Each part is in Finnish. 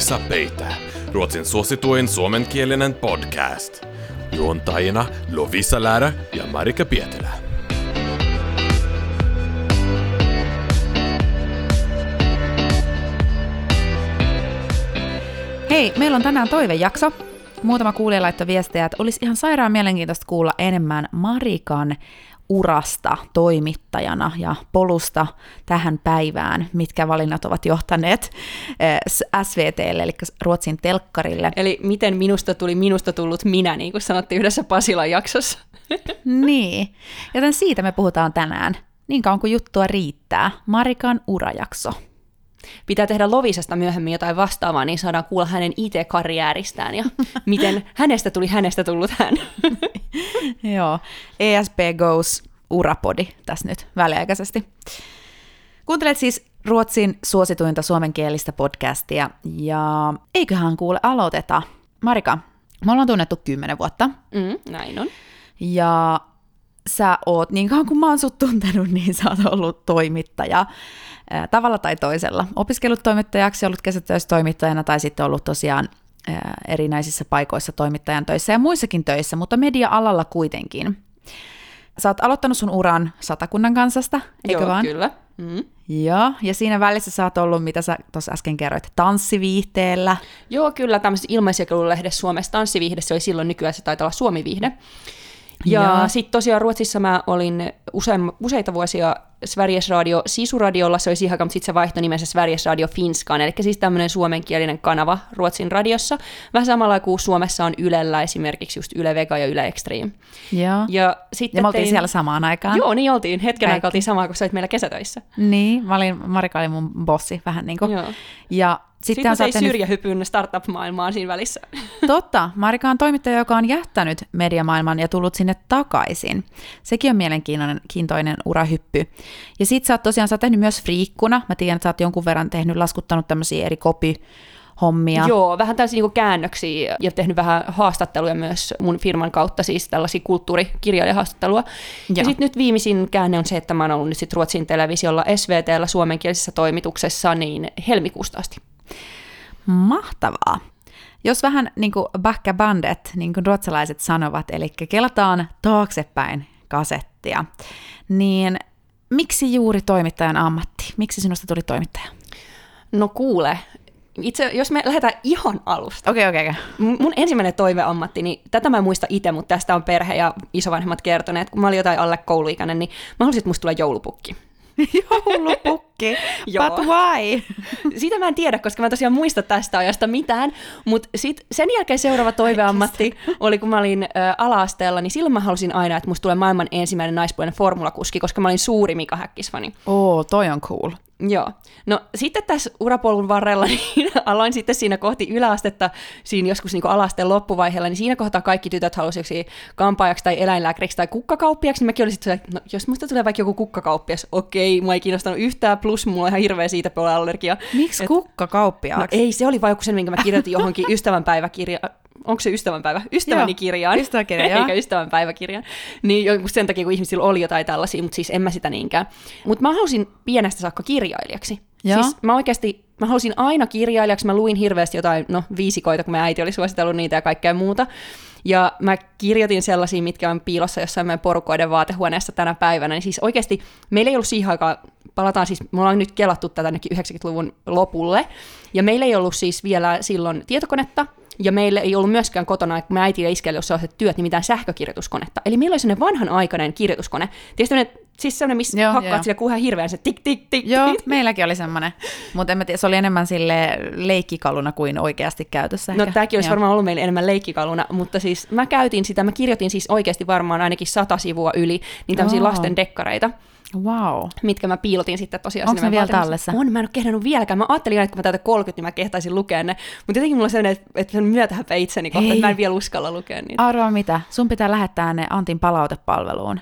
Lovisa Peitä, Ruotsin suosituin suomenkielinen podcast. Juontajina Lovisa Lärä ja Marika Pietilä. Hei, meillä on tänään toivejakso. Muutama kuulija laittoi viestejä, että olisi ihan sairaan mielenkiintoista kuulla enemmän Marikan urasta toimittajana ja polusta tähän päivään, mitkä valinnat ovat johtaneet eh, SVTlle, eli Ruotsin telkkarille. Eli miten minusta tuli minusta tullut minä, niin kuin sanottiin yhdessä Pasilan jaksossa. niin, joten siitä me puhutaan tänään. Niin kauan kuin juttua riittää. Marikan urajakso pitää tehdä Lovisesta myöhemmin jotain vastaavaa, niin saadaan kuulla hänen IT-karjääristään ja miten hänestä tuli hänestä tullut hän. Joo, ESP Goes urapodi tässä nyt väliaikaisesti. Kuuntelet siis Ruotsin suosituinta suomenkielistä podcastia ja eiköhän kuule aloiteta. Marika, me ollaan tunnettu kymmenen vuotta. Mm, näin on. Ja sä oot, niin kauan kuin mä oon sut tuntenut, niin sä oot ollut toimittaja tavalla tai toisella. Opiskellut toimittajaksi, ollut toimittajana tai sitten ollut tosiaan erinäisissä paikoissa toimittajan töissä ja muissakin töissä, mutta media-alalla kuitenkin. Sä oot aloittanut sun uran satakunnan kansasta, eikö Joo, vaan? kyllä. Mm. Joo, ja siinä välissä sä oot ollut, mitä sä tuossa äsken kerroit, tanssiviihteellä. Joo, kyllä, tämmöisessä ilmaisjakelulehdessä Suomessa tanssiviihde, se oli silloin nykyään se taitaa olla Suomi-viihde. Ja sitten tosiaan Ruotsissa mä olin usein, useita vuosia Sveriges Radio Sisuradiolla, se oli siihen aikaan, mutta sitten se vaihtoi nimensä Sveriges Radio Finskaan, eli siis tämmöinen suomenkielinen kanava Ruotsin radiossa, vähän samalla kuin Suomessa on Ylellä esimerkiksi just Yle Vega ja Yle Extreme. Joo. Ja, sitten ja me oltiin tein... siellä samaan aikaan. Joo, niin oltiin. Hetken Kaikki. aikaa oltiin samaa, kun sä olit meillä kesätöissä. Niin, mä olin, Marika oli mun bossi vähän niin kuin. Joo. Ja sitten, Sitten ei syrjähypyn startup-maailmaan siinä välissä. Totta. Marika on toimittaja, joka on jättänyt mediamaailman ja tullut sinne takaisin. Sekin on mielenkiintoinen urahyppy. Ja sit sä oot tosiaan sä oot tehnyt myös friikkuna. Mä tiedän, että sä oot jonkun verran tehnyt, laskuttanut tämmöisiä eri kopi hommia. Joo, vähän tällaisia niin käännöksiä ja tehnyt vähän haastatteluja myös mun firman kautta, siis tällaisia kulttuurikirjailijahaastattelua. Ja, ja sitten nyt viimeisin käänne on se, että mä oon ollut nyt sit Ruotsin televisiolla SVTllä suomenkielisessä toimituksessa niin helmikuusta asti. Mahtavaa. Jos vähän niin kuin bandet, niin kuin ruotsalaiset sanovat, eli kelataan taaksepäin kasettia, niin miksi juuri toimittajan ammatti? Miksi sinusta tuli toimittaja? No kuule, itse, jos me lähdetään ihan alusta. Okei, okay, okei, okay, okay. Mun ensimmäinen toiveammatti, niin tätä mä en muista itse, mutta tästä on perhe ja isovanhemmat kertoneet, kun mä olin jotain alle kouluikäinen, niin mä halusin, että musta tulee joulupukki. Joulupukki, but why? Sitä mä en tiedä, koska mä tosiaan muista tästä ajasta mitään, mutta sit sen jälkeen seuraava toiveammatti oli, kun mä olin ä, ala-asteella, niin silloin mä halusin aina, että musta tulee maailman ensimmäinen naispuolinen formulakuski, koska mä olin suuri Mika Häkkisfani. Oo, toi on cool. Joo. No sitten tässä urapolun varrella niin aloin sitten siinä kohti yläastetta, siinä joskus niin alasteen loppuvaiheella, niin siinä kohtaa kaikki tytöt halusivat kampaajaksi tai eläinlääkäriksi tai kukkakauppiaksi, niin mäkin olisin sitten, no jos musta tulee vaikka joku kukkakauppias, okei, mua ei kiinnostanut yhtään, plus mulla on ihan hirveä siitä allergia. Miksi kukkakauppiaksi? No ei, se oli vain joku sen, minkä mä kirjoitin johonkin ystävänpäiväkirjaan onko se ystävänpäivä? Ystäväni kirjaan. Eikä ystävänpäiväkirjaan. Niin sen takia, kun ihmisillä oli jotain tällaisia, mutta siis en mä sitä niinkään. Mutta mä halusin pienestä saakka kirjailijaksi. Ja. Siis mä oikeasti, mä halusin aina kirjailijaksi, mä luin hirveästi jotain, no viisikoita, kun mä äiti oli suositellut niitä ja kaikkea muuta. Ja mä kirjoitin sellaisia, mitkä on piilossa jossain meidän porukoiden vaatehuoneessa tänä päivänä. Niin siis oikeasti meillä ei ollut siihen aikaan, palataan siis, me ollaan nyt kelattu tätä 90-luvun lopulle, ja meillä ei ollut siis vielä silloin tietokonetta, ja meillä ei ollut myöskään kotona, kun mä äiti ja iskelle, jos työt, niin mitään sähkökirjoituskonetta. Eli meillä oli sellainen vanhanaikainen kirjoituskone. Tiedätkö, siis sellainen, missä joo, hakkaat joo. sillä kuhan hirveän se tik tik tik. Joo, tik. meilläkin oli semmoinen. Mutta se oli enemmän sille leikkikaluna kuin oikeasti käytössä. No tämäkin olisi joo. varmaan ollut meille enemmän leikkikaluna, mutta siis mä käytin sitä, mä kirjoitin siis oikeasti varmaan ainakin sata sivua yli, niin tämmöisiä lasten dekkareita. Wow. Mitkä mä piilotin sitten tosiaan Onko ne vielä tallessa? On, mä en ole kehdannut vieläkään. Mä ajattelin että kun mä täytän 30, niin mä kehtaisin lukea ne. Mutta jotenkin mulla on sellainen, että, että myötähäpä itseni kohta, että mä en vielä uskalla lukea niitä. Arvaa mitä? Sun pitää lähettää ne Antin palautepalveluun.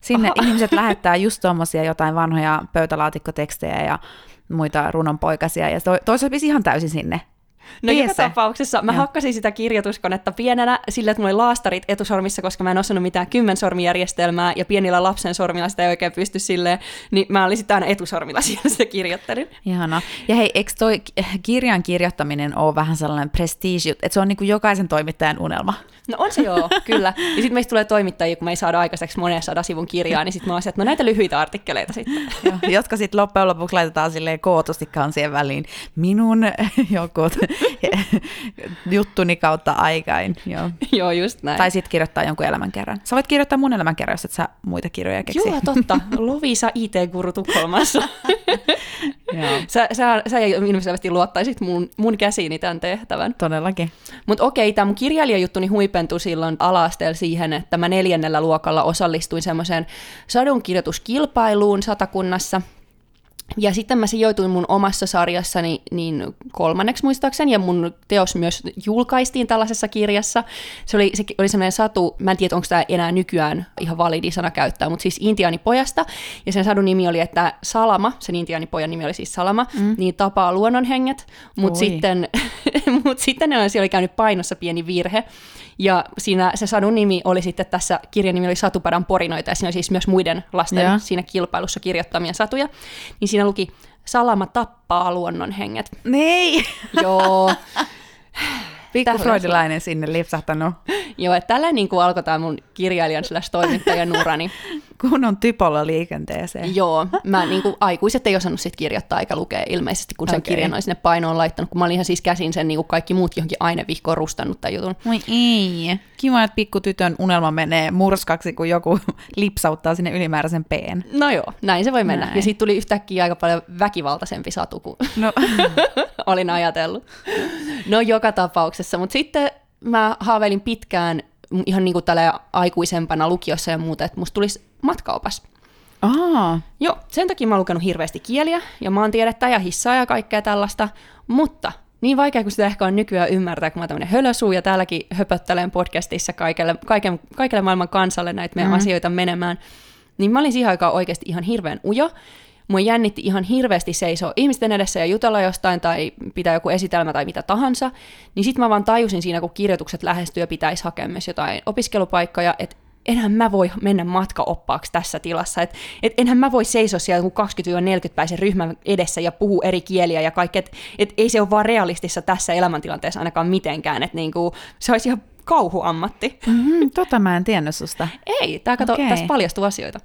Sinne Oho. ihmiset lähettää just tuommoisia jotain vanhoja pöytälaatikkotekstejä ja muita runonpoikasia, ja toi, toi sopisi ihan täysin sinne. No joka tapauksessa mä Joo. hakkasin sitä kirjoituskonetta pienenä sillä, että mulla oli laastarit etusormissa, koska mä en osannut mitään kymmensormijärjestelmää ja pienillä lapsen sormilla sitä ei oikein pysty silleen, niin mä olin sitä aina etusormilla siellä sitä kirjoittelin. Ihana. Ja hei, eikö toi ki- kirjan kirjoittaminen ole vähän sellainen prestige, että se on niin kuin jokaisen toimittajan unelma? No on se joo, kyllä. Ja sitten meistä tulee toimittajia, kun me ei saada aikaiseksi monen sadan sivun kirjaa, niin sitten mä olisin, että no näitä lyhyitä artikkeleita sitten. Joo, jotka sitten loppujen lopuksi laitetaan silleen kootusti kansien väliin. Minun joku juttuni kautta aikain. Joo. joo, just näin. Tai sitten kirjoittaa jonkun elämänkerran. Sä voit kirjoittaa mun elämänkerran, jos et sä muita kirjoja keksi. Joo, totta. Lovisa IT-guru Tukholmassa. Sä, sä, sä ilmeisesti luottaisit mun, mun käsiini tämän tehtävän. Todellakin. Mutta okei, tämä mun kirjailijajuttuni huipentui silloin ala-asteella siihen, että mä neljännellä luokalla osallistuin semmoiseen sadunkirjoituskilpailuun satakunnassa. Ja sitten mä sijoituin mun omassa sarjassani niin kolmanneksi muistaakseni, ja mun teos myös julkaistiin tällaisessa kirjassa. Se oli, se oli semmoinen satu, mä en tiedä, onko tämä enää nykyään ihan validi sana käyttää, mutta siis intiaanipojasta, ja sen sadun nimi oli, että Salama, sen intiaanipojan nimi oli siis Salama, mm. niin tapaa luonnonhenget, mutta sitten, mut sitten ne oli, siellä oli käynyt painossa pieni virhe, ja siinä se sadun nimi oli sitten tässä, kirjan nimi oli Satupadan porinoita, ja siinä oli siis myös muiden lasten Joo. siinä kilpailussa kirjoittamia satuja, niin siinä luki Salama tappaa luonnonhenget. Niin! Joo, Pikku freudilainen sinne lipsahtanut. joo että tällä niin kuin alkoi tämä mun kirjailijan slash toimittajan urani. Kun on typolla liikenteeseen. Joo, mä niin kuin, aikuiset ei osannut sit kirjoittaa eikä lukea ilmeisesti, kun sen Okei. kirjan oli sinne painoon laittanut, kun mä olin ihan siis käsin sen niin kuin kaikki muut johonkin ainevihkoon rustannut tämän jutun. Moi ei. Kiva, että pikkutytön unelma menee murskaksi, kun joku lipsauttaa sinne ylimääräisen peen. No joo, näin se voi mennä. Näin. Ja siitä tuli yhtäkkiä aika paljon väkivaltaisempi satu kuin No, olin ajatellut. No joka tapauksessa, mutta sitten mä haaveilin pitkään ihan niin kuin tällä aikuisempana lukiossa ja muuta, että musta tulisi matkaopas. Aa, Joo, sen takia mä oon lukenut hirveästi kieliä ja maantiedettä ja hissaa ja kaikkea tällaista, mutta niin vaikea kuin sitä ehkä on nykyään ymmärtää, kun mä oon tämmöinen hölösuu ja täälläkin höpöttelen podcastissa kaikelle, kaiken, kaikille maailman kansalle näitä meidän mm. asioita menemään, niin mä olin siihen aikaan oikeasti ihan hirveän ujo. Mua jännitti ihan hirveästi seisoa ihmisten edessä ja jutella jostain tai pitää joku esitelmä tai mitä tahansa. Niin sitten mä vaan tajusin siinä, kun kirjoitukset lähestyy ja pitäisi hakea myös jotain opiskelupaikkoja, että enhän mä voi mennä matkaoppaaksi tässä tilassa. Et, et enhän mä voi seisoa siellä joku 20-40 päisen ryhmän edessä ja puhua eri kieliä ja kaikki. Et, et ei se ole vaan realistissa tässä elämäntilanteessa ainakaan mitenkään. Et niinku, se olisi ihan kauhuammatti. mm, tota mä en tiennyt susta. Ei, tää kato, Okei. tässä paljastuu asioita.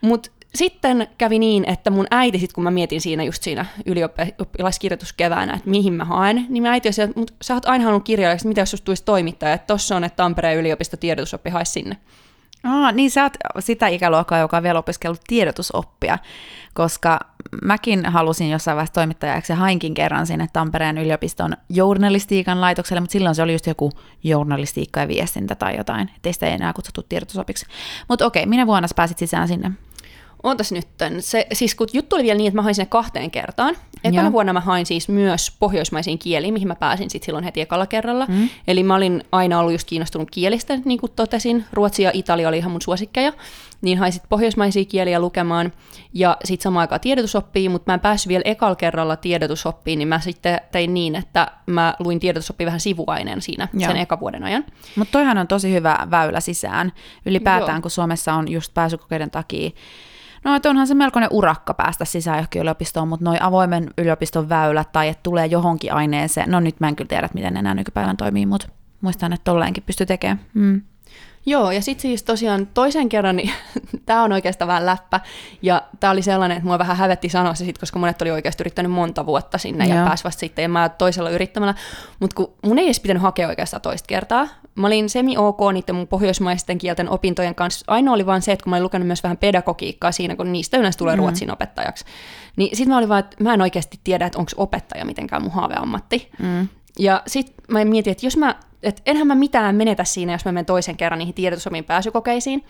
Mutta sitten kävi niin, että mun äiti, sit kun mä mietin siinä just siinä ylioppilaskirjoituskeväänä, että mihin mä haen, niin mä äiti oli että "Mut sä oot aina halunnut kirjailijaksi, mitä jos susta tulisi toimittaja, että tossa on, että Tampereen yliopisto tiedotusoppi, hae sinne. Aa, niin sä oot sitä ikäluokkaa, joka on vielä opiskellut tiedotusoppia, koska mäkin halusin jossain vaiheessa toimittajaksi ja hainkin kerran sinne Tampereen yliopiston journalistiikan laitokselle, mutta silloin se oli just joku journalistiikka ja viestintä tai jotain, ettei sitä enää kutsuttu tiedotusopiksi. Mutta okei, minä vuonna pääsit sisään sinne? Ootas nyt, se, siis kun juttu oli vielä niin, että mä hain sinne kahteen kertaan. Ekana Joo. vuonna mä hain siis myös pohjoismaisiin kieliin, mihin mä pääsin sit silloin heti ekalla kerralla. Mm. Eli mä olin aina ollut just kiinnostunut kielistä, niin kuin totesin. Ruotsi ja Italia oli ihan mun suosikkeja. Niin hain sit pohjoismaisia kieliä lukemaan ja sitten samaan aikaan tiedotusoppiin, mutta mä en päässyt vielä ekalla kerralla tiedotusoppiin, niin mä sitten tein niin, että mä luin tiedotusoppia vähän sivuaineen siinä Joo. sen eka vuoden ajan. Mutta toihan on tosi hyvä väylä sisään, ylipäätään Joo. kun Suomessa on just pääsykokeiden takia. No, että onhan se melkoinen urakka päästä sisään johonkin yliopistoon, mutta noi avoimen yliopiston väylät tai että tulee johonkin aineeseen, no nyt mä en kyllä tiedä, miten enää nykypäivän toimii, mutta muistan, että tolleenkin pystyy tekemään. Mm. Joo, ja sitten siis tosiaan toisen kerran, niin tämä on oikeastaan vähän läppä, ja tämä oli sellainen, että mua vähän hävetti sanoa se sit, koska monet oli oikeasti yrittänyt monta vuotta sinne, ja Joo. pääsi vasta sitten, ja mä toisella yrittämällä, mutta kun mun ei edes pitänyt hakea oikeastaan toista kertaa, mä olin semi-ok niiden mun pohjoismaisten kielten opintojen kanssa, ainoa oli vaan se, että kun mä olin lukenut myös vähän pedagogiikkaa siinä, kun niistä yleensä tulee mm. ruotsin opettajaksi, niin sitten mä olin vaan, että mä en oikeasti tiedä, että onko opettaja mitenkään mun haaveammatti, Mm. Ja sitten mä mietin, että jos mä, et enhän mä mitään menetä siinä, jos mä menen toisen kerran niihin tiedotusomiin pääsykokeisiin.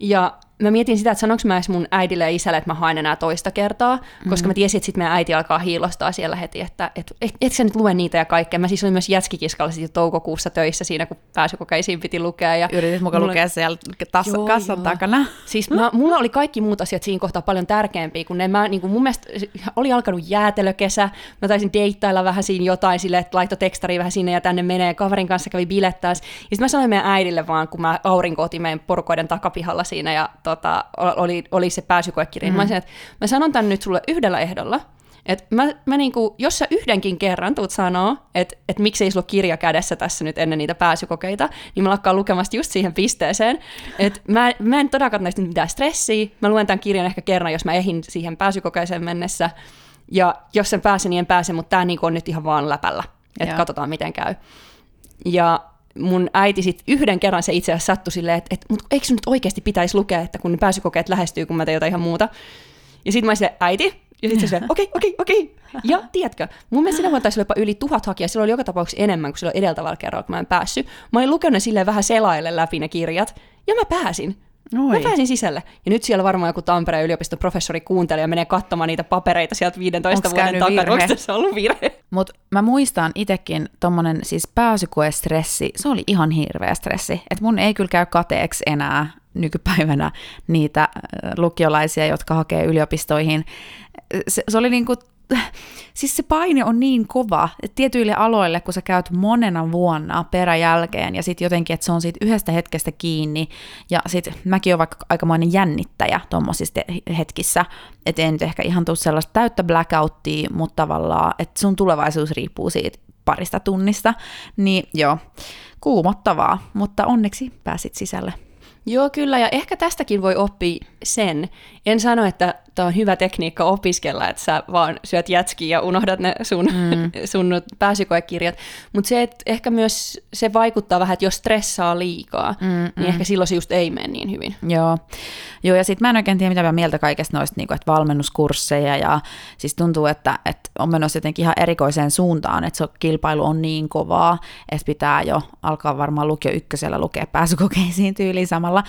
Ja mä mietin sitä, että sanoinko mä edes mun äidille ja isälle, että mä haen enää toista kertaa, koska mm-hmm. mä tiesin, että sitten meidän äiti alkaa hiilostaa siellä heti, että et, et, et sä nyt lue niitä ja kaikkea. Mä siis olin myös jätskikiskalla sitten toukokuussa töissä siinä, kun pääsykokeisiin piti lukea. Ja Yritit mukaan mulle... lukea siellä tass- joo, kassan joo. takana. Siis mä, mulla oli kaikki muut asiat siinä kohtaa paljon tärkeämpiä, kun ne mä, niin kuin mun mielestä oli alkanut jäätelökesä, mä taisin deittailla vähän siinä jotain sille, että laittoi tekstari vähän sinne ja tänne menee, kaverin kanssa kävi bilettäessä. Ja sitten mä sanoin meidän äidille vaan, kun mä aurinko otin meidän porukoiden takapihalla siinä ja tota, oli, oli se pääsykoekirja. Mm. Mä, sanoin, että mä sanon tämän nyt sulle yhdellä ehdolla, että mä, mä niinku, jos sä yhdenkin kerran tuut sanoa, että et miksei sulla kirja kädessä tässä nyt ennen niitä pääsykokeita, niin mä lakkaan lukemasta just siihen pisteeseen. Että mä, mä en todellakaan näistä mitään stressiä. Mä luen tämän kirjan ehkä kerran, jos mä ehin siihen pääsykokeeseen mennessä. Ja jos sen pääsen, niin en pääse, mutta tämä niinku on nyt ihan vaan läpällä. Että katsotaan, miten käy. Ja mun äiti sitten yhden kerran se itse asiassa sattui silleen, että, että mutta eikö nyt oikeasti pitäisi lukea, että kun ne pääsykokeet lähestyy, kun mä teen jotain ihan muuta. Ja sitten mä silleen, äiti, ja sitten se okei, okei, okei. Ja tiedätkö, mun mielestä sinä vuonna jopa yli tuhat hakijaa, silloin oli joka tapauksessa enemmän kuin silloin edeltävällä kerralla, kun mä en päässyt. Mä olin lukenut silleen vähän selaille läpi ne kirjat, ja mä pääsin. Oi. Mä pääsin sisälle. Ja nyt siellä varmaan joku Tampereen yliopiston professori kuuntelee ja menee katsomaan niitä papereita sieltä 15 Onks vuoden takaa. Onko tässä ollut virhe? Mutta mä muistan itekin tommonen siis pääsykoestressi, se oli ihan hirveä stressi. Että mun ei kyllä käy kateeksi enää nykypäivänä niitä lukiolaisia, jotka hakee yliopistoihin. Se, se oli niinku siis se paine on niin kova, että tietyille aloille, kun sä käyt monena vuonna peräjälkeen, ja sitten jotenkin, että se on siitä yhdestä hetkestä kiinni, ja sitten mäkin olen vaikka aikamoinen jännittäjä tuommoisissa hetkissä, että en nyt ehkä ihan tule sellaista täyttä blackouttia, mutta tavallaan, että sun tulevaisuus riippuu siitä parista tunnista, niin joo, kuumottavaa, mutta onneksi pääsit sisälle. Joo, kyllä, ja ehkä tästäkin voi oppia sen. En sano, että tämä on hyvä tekniikka opiskella, että sä vaan syöt jätskiä ja unohdat ne sun, mm. sun pääsykoekirjat, mutta se, että ehkä myös se vaikuttaa vähän, että jos stressaa liikaa, mm, niin mm. ehkä silloin se just ei mene niin hyvin. Joo, Joo ja sitten mä en oikein tiedä, mitä mä mieltä kaikesta noista, niin kuin, että valmennuskursseja, ja siis tuntuu, että, että on menossa jotenkin ihan erikoiseen suuntaan, että se kilpailu on niin kovaa, että pitää jo alkaa varmaan lukio ykkösellä lukea pääsykokeisiin tyyliin samalla.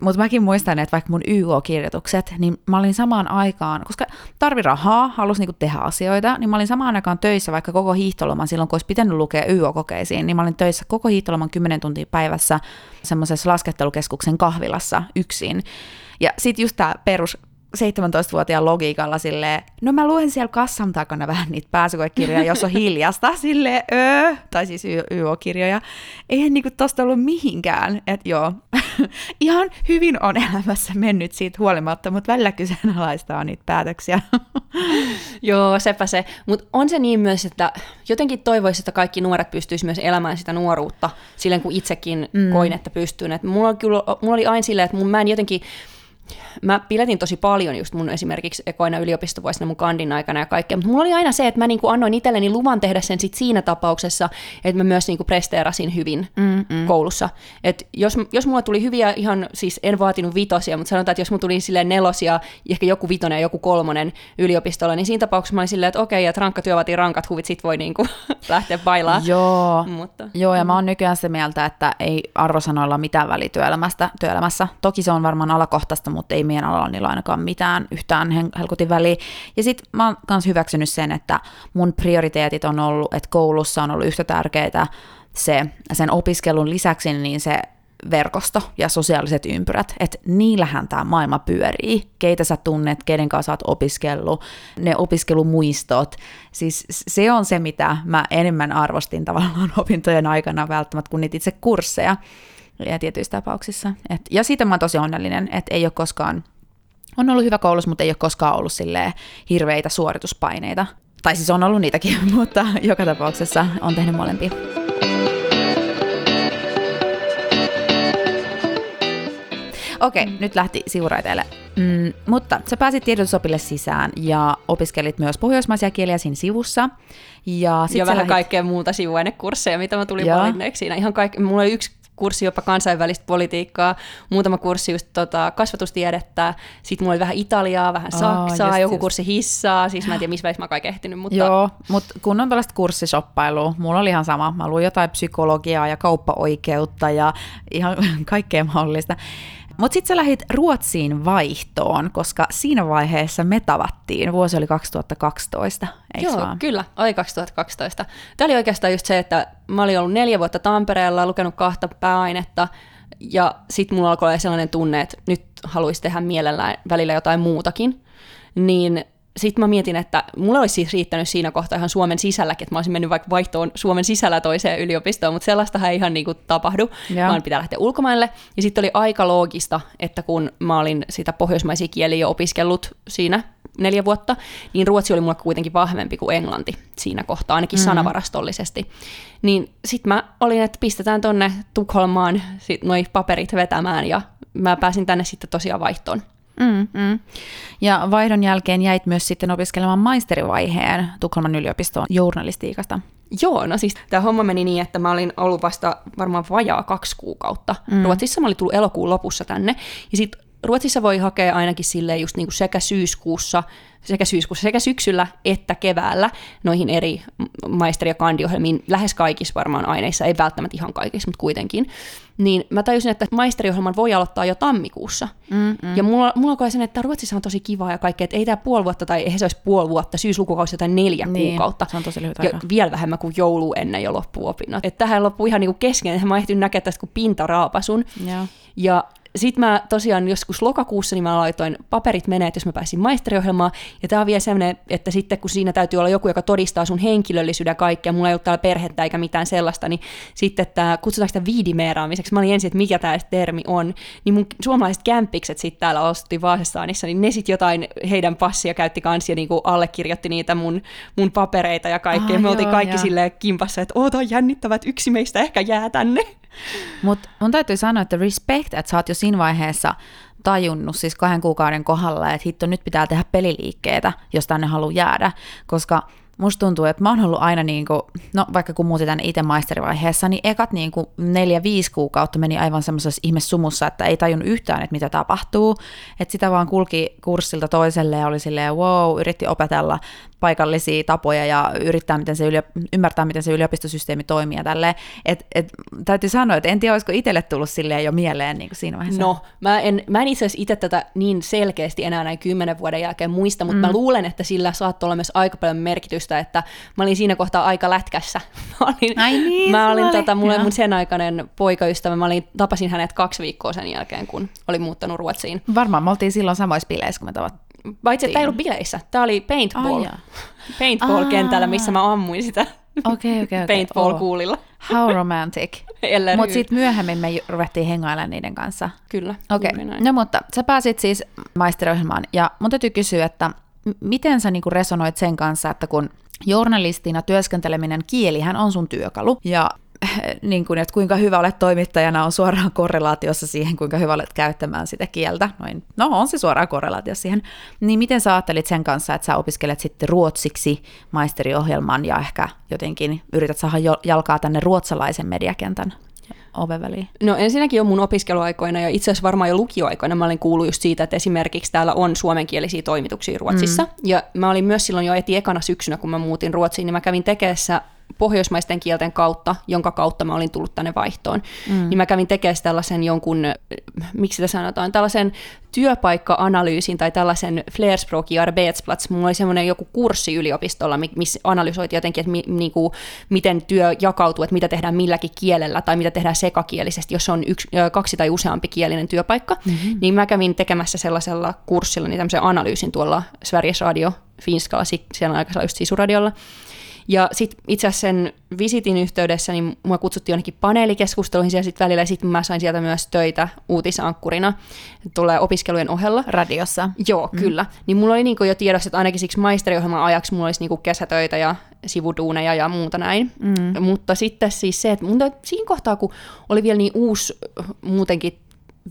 Mutta mäkin muistan, että vaikka mun YO-kirjoitukset, niin mä olin samaan aikaan, koska tarvi rahaa, halusin niinku tehdä asioita, niin mä olin samaan aikaan töissä vaikka koko hiihtoloman silloin, kun olisi pitänyt lukea YO-kokeisiin, niin mä olin töissä koko hiihtoloman 10 tuntia päivässä semmoisessa laskettelukeskuksen kahvilassa yksin. Ja sitten just tämä perus 17-vuotiaan logiikalla silleen, no mä luen siellä kassan takana vähän niitä pääsykoekirjoja, jos on hiljasta, silleen öö, tai siis YO-kirjoja. Eihän niinku tosta ollut mihinkään, että joo, ihan hyvin on elämässä mennyt siitä huolimatta, mutta välillä kyseenalaistaa niitä päätöksiä. joo, sepä se. Mutta on se niin myös, että jotenkin toivoisin, että kaikki nuoret pystyisivät myös elämään sitä nuoruutta silleen, kun itsekin mm. koin, että pystyn. Et mulla, oli kyllä, mulla oli aina silleen, että mun, mä en jotenkin mä piletin tosi paljon just mun esimerkiksi ekoina yliopistovuosina mun kandin aikana ja kaikkea, mutta mulla oli aina se, että mä niinku annoin itselleni luvan tehdä sen sit siinä tapauksessa, että mä myös niinku presteerasin hyvin Mm-mm. koulussa. Et jos, jos mulla tuli hyviä ihan, siis en vaatinut vitosia, mutta sanotaan, että jos mulla tuli silleen nelosia, ehkä joku vitonen ja joku kolmonen yliopistolla, niin siinä tapauksessa mä olin silleen, että okei, että rankka työ vaatii rankat huvit, sit voi niinku lähteä bailaa. Joo, mutta, Joo, ja mä oon nykyään se mieltä, että ei arvosanoilla mitään välityöelämästä, työelämässä. Toki se on varmaan alakohtaista, mutta ei meidän alalla niillä ainakaan mitään yhtään helkutin väliä. Ja sitten mä oon myös hyväksynyt sen, että mun prioriteetit on ollut, että koulussa on ollut yhtä tärkeää se, sen opiskelun lisäksi niin se verkosto ja sosiaaliset ympyrät, että niillähän tämä maailma pyörii, keitä sä tunnet, keiden kanssa oot opiskellut, ne opiskelumuistot, siis se on se, mitä mä enemmän arvostin tavallaan opintojen aikana välttämättä kuin niitä itse kursseja ja tietyissä tapauksissa. Et, ja siitä mä oon tosi onnellinen, että ei ole koskaan, on ollut hyvä koulussa, mutta ei ole koskaan ollut silleen hirveitä suorituspaineita. Tai siis on ollut niitäkin, mutta joka tapauksessa on tehnyt molempia. Okei, okay, mm. nyt lähti sivuraiteelle. Mm, mutta sä pääsit tiedotusopille sisään ja opiskelit myös pohjoismaisia kieliä siinä sivussa. Ja, sit ja vähän lähit... kaikkea muuta sivuainekursseja, mitä mä tulin valinneeksi siinä. Ihan kaik... Mulla oli yksi kurssi jopa kansainvälistä politiikkaa, muutama kurssi just tota, kasvatustiedettä, sitten mulla oli vähän Italiaa, vähän Saksaa, oh, joku just. kurssi hissaa, siis mä en tiedä missä välissä mä kaiken ehtinyt. Mutta... Joo, mutta kun on tällaista kurssishoppailua, mulla oli ihan sama, mä luin jotain psykologiaa ja kauppaoikeutta ja ihan kaikkea mahdollista. Mutta sitten sä lähit Ruotsiin vaihtoon, koska siinä vaiheessa me tavattiin. Vuosi oli 2012, eikö Joo, vaan? kyllä, oli 2012. Tämä oli oikeastaan just se, että mä olin ollut neljä vuotta Tampereella, lukenut kahta pääainetta, ja sitten mulla alkoi olla sellainen tunne, että nyt haluaisi tehdä mielellään välillä jotain muutakin. Niin sitten mä mietin, että mulla olisi siis riittänyt siinä kohtaa ihan Suomen sisälläkin, että mä olisin mennyt vaikka vaihtoon Suomen sisällä toiseen yliopistoon, mutta sellaistahan ei ihan niin kuin tapahdu, Joo. vaan pitää lähteä ulkomaille. Ja sitten oli aika loogista, että kun mä olin sitä pohjoismaisia kieliä opiskellut siinä neljä vuotta, niin ruotsi oli mulle kuitenkin vahvempi kuin englanti siinä kohtaa, ainakin mm. sanavarastollisesti. Niin sitten mä olin, että pistetään tonne Tukholmaan sit noi paperit vetämään, ja mä pääsin tänne sitten tosiaan vaihtoon. Mm, mm. Ja vaihdon jälkeen jäit myös sitten opiskelemaan maisterivaiheen Tukholman yliopistoon journalistiikasta. Joo, no siis tämä homma meni niin, että mä olin ollut vasta varmaan vajaa kaksi kuukautta. Mm. Ruotsissa mä olin tullut elokuun lopussa tänne, ja sitten Ruotsissa voi hakea ainakin silleen just niinku sekä syyskuussa, sekä syyskuussa, sekä syksyllä että keväällä noihin eri maisteri- ja kandiohjelmiin, lähes kaikissa varmaan aineissa, ei välttämättä ihan kaikissa, mutta kuitenkin. Niin mä tajusin, että maisteriohjelman voi aloittaa jo tammikuussa. Mm-mm. Ja mulla, mulla alkoi sen, että Ruotsissa on tosi kiva ja kaikkea, että ei tämä puoli vuotta tai eihän se olisi puoli vuotta, syyslukukausi tai neljä Niin, kuukautta. se on tosi lyhyt ja aika. vielä vähemmän kuin joulu ennen jo loppuopinnot. Että tähän loppui ihan niinku kesken, että mä ehtin näkemään tästä kuin pintaraapasun. Joo. Ja sitten mä tosiaan joskus lokakuussa niin mä laitoin paperit menee, että jos mä pääsin maisteriohjelmaan. Ja tämä on vielä sellainen, että sitten kun siinä täytyy olla joku, joka todistaa sun henkilöllisyyden ja kaikkea, mulla ei ollut täällä perhettä eikä mitään sellaista, niin sitten tämä, kutsutaanko sitä viidimeeraamiseksi, mä olin ensin, että mikä tämä termi on, niin mun suomalaiset kämpikset sitten täällä osti Vaasassaanissa, niin ne sitten jotain heidän passia käytti kanssa ja niinku allekirjoitti niitä mun, mun papereita ja kaikkea. Ah, me oltiin joo, kaikki joo. silleen kimpassa, että oota että yksi meistä ehkä jää tänne. Mutta mun täytyy sanoa, että respect, että sä oot jo siinä vaiheessa tajunnut siis kahden kuukauden kohdalla, että hitto nyt pitää tehdä peliliikkeitä, jos tänne haluaa jäädä, koska musta tuntuu, että mä oon ollut aina niin kuin, no vaikka kun muutin tänne itse maisterivaiheessa, niin ekat niin kuin neljä, viisi kuukautta meni aivan semmoisessa ihmessumussa, että ei tajunnut yhtään, että mitä tapahtuu, että sitä vaan kulki kurssilta toiselle ja oli silleen wow, yritti opetella paikallisia tapoja ja yrittää miten se yliop- ymmärtää, miten se yliopistosysteemi toimii ja tälleen. Et, et, täytyy sanoa, että en tiedä, olisiko itselle tullut silleen jo mieleen niin kuin siinä vaiheessa. No, mä en, mä en itse asiassa itse tätä niin selkeästi enää näin kymmenen vuoden jälkeen muista, mutta mm. mä luulen, että sillä saattoi olla myös aika paljon merkitystä, että mä olin siinä kohtaa aika lätkässä. Mä olin, Ai niin, mä olin oli, tota, mulla mun sen aikainen poikaystävä, mä olin, tapasin hänet kaksi viikkoa sen jälkeen, kun olin muuttanut Ruotsiin. Varmaan me oltiin silloin samoissa bileissä, kun me tavat. Paitsi, että tämä ei ollut bileissä, tämä oli paintball. Ai jaa. Paintball-kentällä, missä mä ammuin sitä Okei, okei, okei. paintball-kuulilla. How romantic. Mutta sitten myöhemmin me ruvettiin hengailemaan niiden kanssa. Kyllä, näin. no mutta sä pääsit siis maisteriohjelmaan, ja mun täytyy kysyä, että miten sä niinku resonoit sen kanssa, että kun journalistina työskenteleminen, kielihän on sun työkalu, ja niin kuin, että kuinka hyvä olet toimittajana on suoraan korrelaatiossa siihen, kuinka hyvä olet käyttämään sitä kieltä. Noin, no on se suoraan korrelaatio siihen. Niin miten sä ajattelit sen kanssa, että sä opiskelet sitten ruotsiksi maisteriohjelman ja ehkä jotenkin yrität saada jalkaa tänne ruotsalaisen mediakentän oven väliin? No ensinnäkin jo mun opiskeluaikoina ja itse asiassa varmaan jo lukioaikoina mä olin kuullut just siitä, että esimerkiksi täällä on suomenkielisiä toimituksia Ruotsissa. Mm. Ja mä olin myös silloin jo eti ekana syksynä, kun mä muutin Ruotsiin, niin mä kävin tekeessä pohjoismaisten kielten kautta, jonka kautta mä olin tullut tänne vaihtoon. Mm. Niin mä kävin tekemään tällaisen jonkun, miksi sitä sanotaan, tällaisen työpaikka-analyysin tai tällaisen Flerspråk i Arbetsplatz. Mulla oli semmoinen joku kurssi yliopistolla, mi- missä analysoitiin jotenkin, että mi, niinku, miten työ jakautuu, että mitä tehdään milläkin kielellä tai mitä tehdään sekakielisesti, jos on yksi, kaksi tai useampi kielinen työpaikka. Mm-hmm. Niin mä kävin tekemässä sellaisella kurssilla niin tämmöisen analyysin tuolla Sveriges Radio Finskalla, si- siellä aikaisella just Sisuradiolla. Ja sitten itse asiassa sen visitin yhteydessä, niin mua kutsuttiin jonnekin paneelikeskusteluihin siellä sitten välillä, ja sitten mä sain sieltä myös töitä uutisankkurina, tulee opiskelujen ohella. Radiossa. Joo, mm. kyllä. Niin mulla oli niinku jo tiedossa, että ainakin siksi maisteriohjelman ajaksi mulla olisi niinku kesätöitä ja sivuduuneja ja muuta näin. Mm. Mutta sitten siis se, että mun siinä kohtaa, kun oli vielä niin uusi äh, muutenkin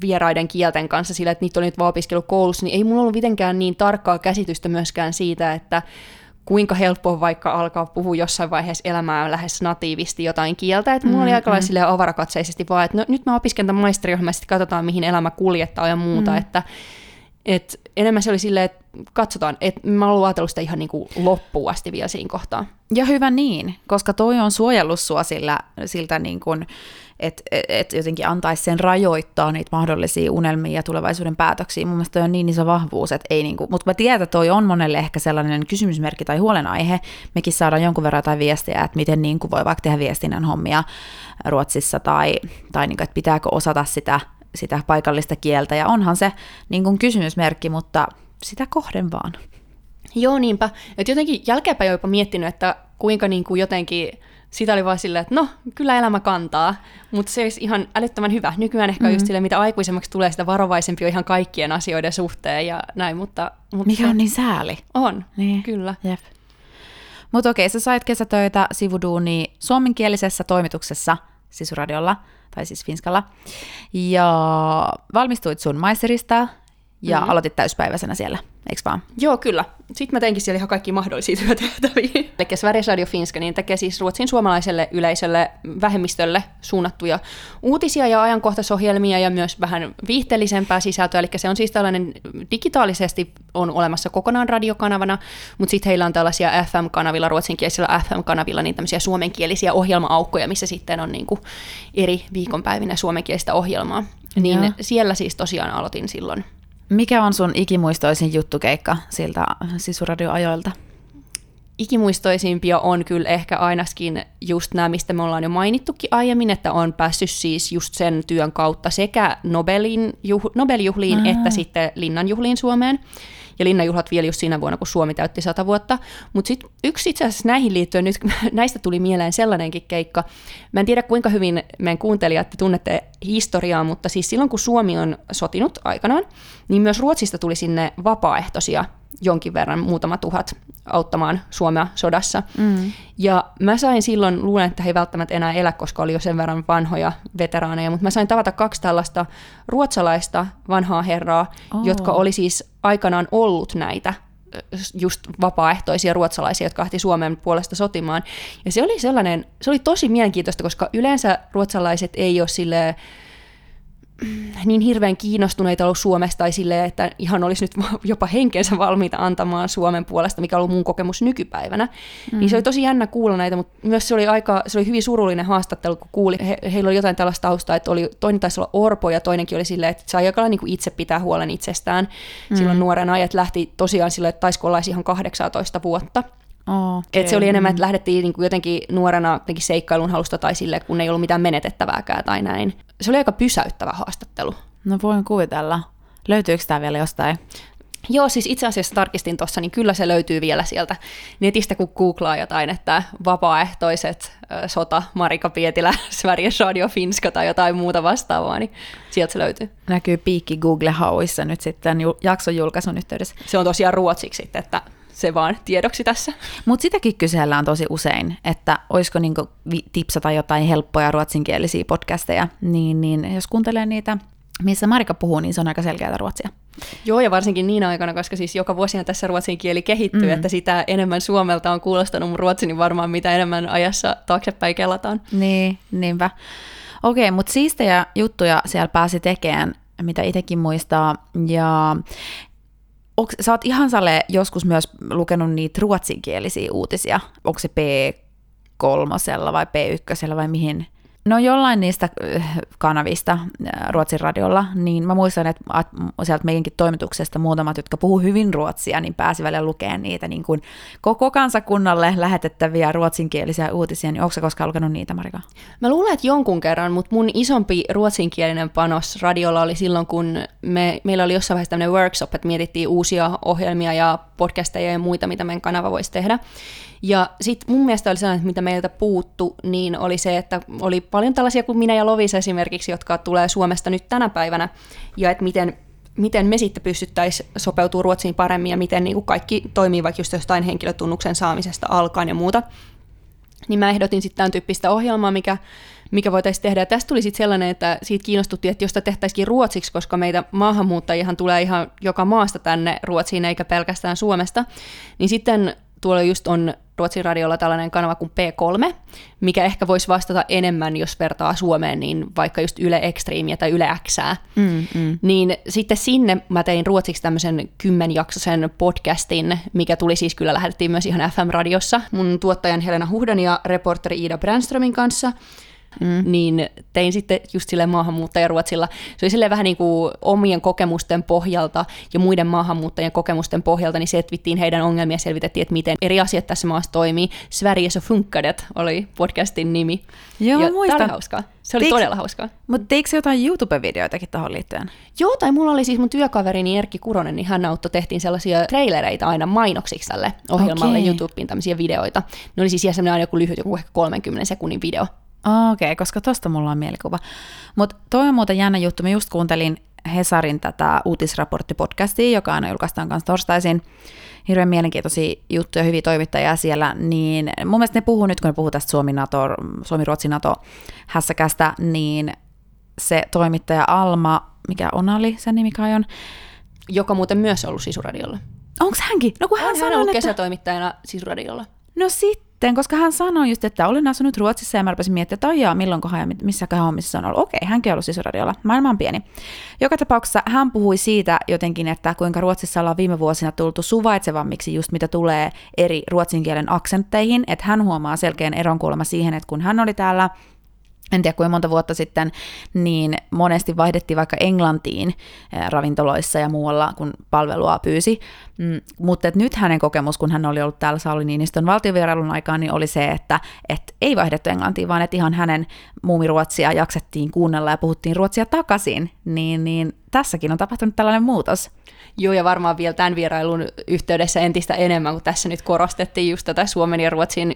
vieraiden kielten kanssa sillä, että niitä oli nyt vaan opiskellut koulussa, niin ei mulla ollut mitenkään niin tarkkaa käsitystä myöskään siitä, että kuinka helppo on vaikka alkaa puhua jossain vaiheessa elämää lähes natiivisti jotain kieltä. Että mulla oli aika lailla silleen avarakatseisesti vaan, että no, nyt mä opiskelen tämän maisteriohjelman ja sitten katsotaan, mihin elämä kuljettaa ja muuta. Mm. Että Et enemmän se oli silleen, että katsotaan, että mä oon ajatellut sitä ihan niin kuin loppuun asti vielä siinä kohtaa. Ja hyvä niin, koska toi on suojellut sua sillä, siltä niin kuin, että et jotenkin antaisi sen rajoittaa niitä mahdollisia unelmia ja tulevaisuuden päätöksiä. Mun mielestä toi on niin iso vahvuus, että ei niin kuin, mutta mä tiedän, että toi on monelle ehkä sellainen kysymysmerkki tai huolenaihe. Mekin saadaan jonkun verran jotain viestiä, että miten niin kuin voi vaikka tehdä viestinnän hommia Ruotsissa tai, tai niin kuin, että pitääkö osata sitä, sitä paikallista kieltä. Ja onhan se niin kuin kysymysmerkki, mutta sitä kohden vaan. Joo, niinpä. Et jotenkin jälkeenpäin jopa miettinyt, että kuinka niin kuin jotenkin sitä oli vaan silleen, että no, kyllä elämä kantaa, mutta se olisi ihan älyttömän hyvä. Nykyään ehkä mm-hmm. just silleen, mitä aikuisemmaksi tulee, sitä varovaisempi on ihan kaikkien asioiden suhteen ja näin, mutta... mutta Mikä on niin sääli. On, niin. kyllä. Jep. Mutta okei, sä sait kesätöitä sivuduuni suomenkielisessä toimituksessa Sisuradiolla, tai siis Finskalla, ja valmistuit sun maisterista ja mm-hmm. aloitit täyspäiväisenä siellä, eikö vaan? Joo, kyllä. Sitten mä teinkin siellä ihan kaikki mahdollisia työtehtäviä. Eli Sveriges Radio Finska niin tekee siis Ruotsin suomalaiselle yleisölle vähemmistölle suunnattuja uutisia ja ajankohtaisohjelmia ja myös vähän viihteellisempää sisältöä. Eli se on siis tällainen digitaalisesti on olemassa kokonaan radiokanavana, mutta sitten heillä on tällaisia FM-kanavilla, ruotsinkielisillä FM-kanavilla, niin tämmöisiä suomenkielisiä ohjelma-aukkoja, missä sitten on niin kuin eri viikonpäivinä suomenkielistä ohjelmaa. Niin ja. siellä siis tosiaan aloitin silloin mikä on sun ikimuistoisin juttukeikka siltä sisuradioajoilta? Ikimuistoisimpia on kyllä ehkä ainakin just nämä, mistä me ollaan jo mainittukin aiemmin, että on päässyt siis just sen työn kautta sekä Nobelin juh, Nobeljuhliin Aha. että sitten Linnanjuhliin Suomeen ja linnanjuhlat vielä just siinä vuonna, kun Suomi täytti sata vuotta. Mutta sitten yksi itse asiassa näihin liittyen, nyt näistä tuli mieleen sellainenkin keikka. Mä en tiedä kuinka hyvin meidän kuuntelijat tunnette historiaa, mutta siis silloin kun Suomi on sotinut aikanaan, niin myös Ruotsista tuli sinne vapaaehtoisia jonkin verran, muutama tuhat, auttamaan Suomea sodassa. Mm. Ja mä sain silloin, luulen, että he ei välttämättä enää elä, koska oli jo sen verran vanhoja veteraaneja, mutta mä sain tavata kaksi tällaista ruotsalaista vanhaa herraa, oh. jotka oli siis aikanaan ollut näitä just vapaaehtoisia ruotsalaisia, jotka lähti Suomen puolesta sotimaan. Ja se oli sellainen, se oli tosi mielenkiintoista, koska yleensä ruotsalaiset ei ole silleen, niin hirveän kiinnostuneita ollut Suomesta tai silleen, että ihan olisi nyt jopa henkensä valmiita antamaan Suomen puolesta, mikä on ollut mun kokemus nykypäivänä. Mm. Niin se oli tosi jännä kuulla näitä, mutta myös se oli, aika, se oli hyvin surullinen haastattelu, kun kuuli, he, heillä oli jotain tällaista taustaa, että oli, toinen taisi olla orpo ja toinenkin oli silleen, että sai aika niin itse pitää huolen itsestään. Mm. Silloin nuoren ajat lähti tosiaan silleen, että taisiko olla ihan 18 vuotta. Okay. Et se oli enemmän, että lähdettiin niin kuin jotenkin nuorena jotenkin seikkailun halusta tai sille, kun ei ollut mitään menetettävääkään tai näin. Se oli aika pysäyttävä haastattelu. No voin kuvitella. Löytyykö tämä vielä jostain? Joo, siis itse asiassa tarkistin tuossa, niin kyllä se löytyy vielä sieltä netistä, kun googlaa jotain, että vapaaehtoiset sota, Marika Pietilä, Sveriges Radio Finska tai jotain muuta vastaavaa, niin sieltä se löytyy. Näkyy piikki Google-hauissa nyt sitten jakson julkaisun yhteydessä. Se on tosiaan ruotsiksi sitten, että se vaan tiedoksi tässä. Mutta sitäkin kysellään tosi usein, että olisiko niinku tipsata jotain helppoja ruotsinkielisiä podcasteja, niin, niin jos kuuntelee niitä, missä Marika puhuu, niin se on aika selkeää ruotsia. Joo, ja varsinkin niin aikana, koska siis joka vuosina tässä ruotsin kieli kehittyy, mm. että sitä enemmän Suomelta on kuulostanut mun ruotsi, niin varmaan mitä enemmän ajassa taaksepäin kelataan. Niin, niinpä. Okei, mutta siistejä juttuja siellä pääsi tekemään, mitä itsekin muistaa. Ja onko, sä oot ihan sale joskus myös lukenut niitä ruotsinkielisiä uutisia. Onko se P3 vai P1 vai mihin? No jollain niistä äh, kanavista äh, Ruotsin radiolla, niin mä muistan, että sieltä meidänkin toimituksesta muutamat, jotka puhuu hyvin ruotsia, niin pääsi välillä lukemaan niitä niin kuin koko kansakunnalle lähetettäviä ruotsinkielisiä uutisia, niin onko sä koskaan lukenut niitä, Marika? Mä luulen, että jonkun kerran, mutta mun isompi ruotsinkielinen panos radiolla oli silloin, kun me, meillä oli jossain vaiheessa tämmöinen workshop, että mietittiin uusia ohjelmia ja podcasteja ja muita, mitä meidän kanava voisi tehdä. Ja sitten mun mielestä oli sellainen, että mitä meiltä puuttu, niin oli se, että oli paljon tällaisia kuin minä ja Lovis esimerkiksi, jotka tulee Suomesta nyt tänä päivänä, ja että miten miten me sitten pystyttäisiin sopeutumaan Ruotsiin paremmin ja miten niin kuin kaikki toimii vaikka just jostain henkilötunnuksen saamisesta alkaen ja muuta. Niin mä ehdotin sitten tämän tyyppistä ohjelmaa, mikä, mikä voitaisiin tehdä. Ja tästä tuli sitten sellainen, että siitä kiinnostuttiin, että jos sitä tehtäisikin ruotsiksi, koska meitä maahanmuuttajihan tulee ihan joka maasta tänne Ruotsiin eikä pelkästään Suomesta, niin sitten tuolla just on Ruotsin radiolla tällainen kanava kuin P3, mikä ehkä voisi vastata enemmän, jos vertaa Suomeen, niin vaikka just Yle Extremeä tai Yle Xää. Mm, mm. Niin sitten sinne mä tein ruotsiksi tämmöisen kymmenjaksoisen podcastin, mikä tuli siis kyllä lähetettiin myös ihan FM-radiossa mun tuottajan Helena Huhdan ja reporteri Ida Brandströmin kanssa – mm. niin tein sitten just sille maahanmuuttajaruotsilla. Se oli silleen vähän niin kuin omien kokemusten pohjalta ja muiden maahanmuuttajien kokemusten pohjalta, niin selvittiin heidän ongelmia, selvitettiin, että miten eri asiat tässä maassa toimii. Sverige så funkadet oli podcastin nimi. Joo, ja muistan. Tämä oli hauskaa. Se oli Teik, todella hauskaa. Mutta teikö jotain YouTube-videoitakin tuohon liittyen? Joo, tai mulla oli siis mun työkaverini Erkki Kuronen, niin hän auttoi, tehtiin sellaisia trailereita aina mainoksiksi tälle ohjelmalle okay. YouTubeen, tämmöisiä videoita. Ne oli siis ihan semmoinen joku lyhyt, joku ehkä 30 sekunnin video. Okei, okay, koska tosta mulla on mielikuva. Mutta toi on muuten jännä juttu. Mä just kuuntelin Hesarin tätä uutisraporttipodcastia, joka aina julkaistaan kanssa torstaisin. Hirveän mielenkiintoisia juttuja, hyviä toimittajia siellä, niin mun mielestä ne puhuu nyt, kun ne puhuu tästä Suomi-NATO, Suomi-Ruotsi-NATO-hässäkästä, niin se toimittaja Alma, mikä on oli sen nimi kai on, joka muuten myös ollut Sisuradiolla. Onko hänkin? No kun hän, hän sanoi, on ollut että... kesätoimittajana Sisuradiolla. No sit sitten, koska hän sanoi just, että olen asunut Ruotsissa ja mä rupesin miettimään, että ojaa, milloinkohan ja missäköhän hommissa on ollut. Okei, hänkin on ollut siis radiolla. Maailma on pieni. Joka tapauksessa hän puhui siitä jotenkin, että kuinka Ruotsissa ollaan viime vuosina tultu suvaitsevammiksi just mitä tulee eri ruotsin kielen aksentteihin, että hän huomaa selkeän eron kuulemma siihen, että kun hän oli täällä en tiedä kuinka monta vuotta sitten, niin monesti vaihdettiin vaikka Englantiin ravintoloissa ja muualla, kun palvelua pyysi. Mm, mutta et nyt hänen kokemus, kun hän oli ollut täällä Sauli Niinistön valtiovierailun aikaan, niin oli se, että et ei vaihdettu Englantiin, vaan että ihan hänen muumiruotsia jaksettiin kuunnella ja puhuttiin ruotsia takaisin. Niin, niin tässäkin on tapahtunut tällainen muutos. Joo, ja varmaan vielä tämän vierailun yhteydessä entistä enemmän, kun tässä nyt korostettiin just tätä Suomen ja Ruotsin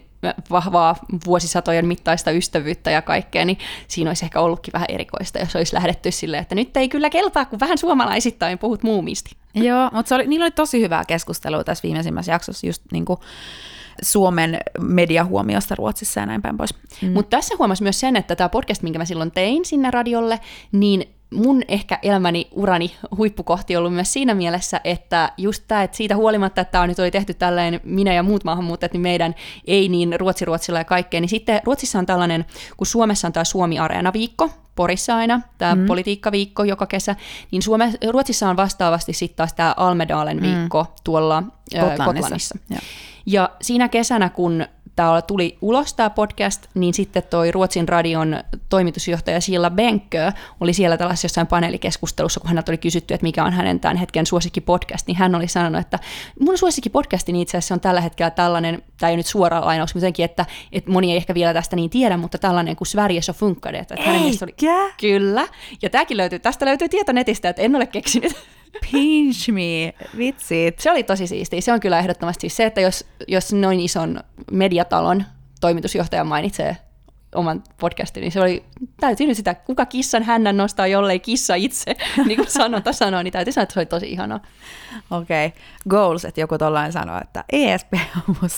vahvaa vuosisatojen mittaista ystävyyttä ja kaikkea, niin siinä olisi ehkä ollutkin vähän erikoista, jos olisi lähdetty silleen, että nyt ei kyllä kelpaa, kun vähän suomalaisittain puhut muumisti. Joo, mutta se oli, niillä oli tosi hyvää keskustelua tässä viimeisimmässä jaksossa, just niin kuin Suomen mediahuomiosta Ruotsissa ja näin päin pois. Mm. Mutta tässä huomasi myös sen, että tämä podcast, minkä mä silloin tein sinne radiolle, niin mun ehkä elämäni urani huippukohti ollut myös siinä mielessä, että just tämä, että siitä huolimatta, että tämä nyt oli tehty tällainen minä ja muut maahanmuuttajat, niin meidän ei niin ruotsi-ruotsilla ja kaikkea, niin sitten Ruotsissa on tällainen, kun Suomessa on tämä Suomi-areena-viikko, Porissa aina, tämä mm. politiikkaviikko joka kesä, niin Suome, Ruotsissa on vastaavasti sitten taas tämä Almedalen mm. viikko mm. tuolla Kotlannissa. Kotlanissa. Ja. ja siinä kesänä, kun tämä tuli ulos tämä podcast, niin sitten toi Ruotsin radion toimitusjohtaja Silla Benkkö oli siellä tällaisessa jossain paneelikeskustelussa, kun häneltä oli kysytty, että mikä on hänen tämän hetken podcast, niin hän oli sanonut, että mun podcasti itse asiassa on tällä hetkellä tällainen, tämä ei nyt suora lainaus, mutta että, että moni ei ehkä vielä tästä niin tiedä, mutta tällainen kuin Sverige så funkade. Että hänen oli, Kyllä, ja tämäkin löytyy, tästä löytyy tieto netistä, että en ole keksinyt. Pinch me, vitsit. Se oli tosi siistiä. Se on kyllä ehdottomasti siis se, että jos, jos noin ison mediatalon toimitusjohtaja mainitsee oman podcastin, niin se oli, täytyy nyt sitä, kuka kissan hännän nostaa, jollei kissa itse, niin kuin sanonta sanoi, niin täytyy sanoa, että se oli tosi ihanaa. Okei, okay. goals, että joku tollainen sanoo, että ESP on mun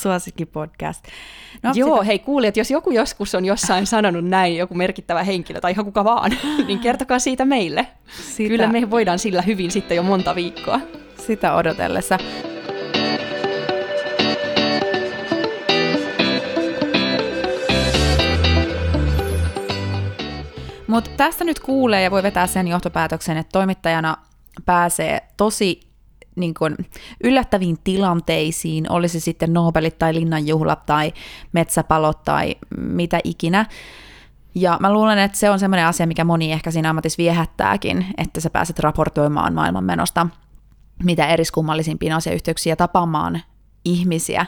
podcast. No, Joo, sitä... hei kuulijat, jos joku joskus on jossain sanonut näin, joku merkittävä henkilö tai ihan kuka vaan, niin kertokaa siitä meille. Sitä... Kyllä me voidaan sillä hyvin sitten jo monta viikkoa. Sitä odotellessa. Mutta tästä nyt kuulee ja voi vetää sen johtopäätöksen, että toimittajana pääsee tosi niin kun, yllättäviin tilanteisiin, olisi sitten Nobelit tai linnanjuhlat tai metsäpalot tai mitä ikinä. Ja mä luulen, että se on semmoinen asia, mikä moni ehkä siinä ammatissa viehättääkin, että sä pääset raportoimaan maailmanmenosta mitä eriskummallisimpia asiayhteyksiä ja tapaamaan ihmisiä.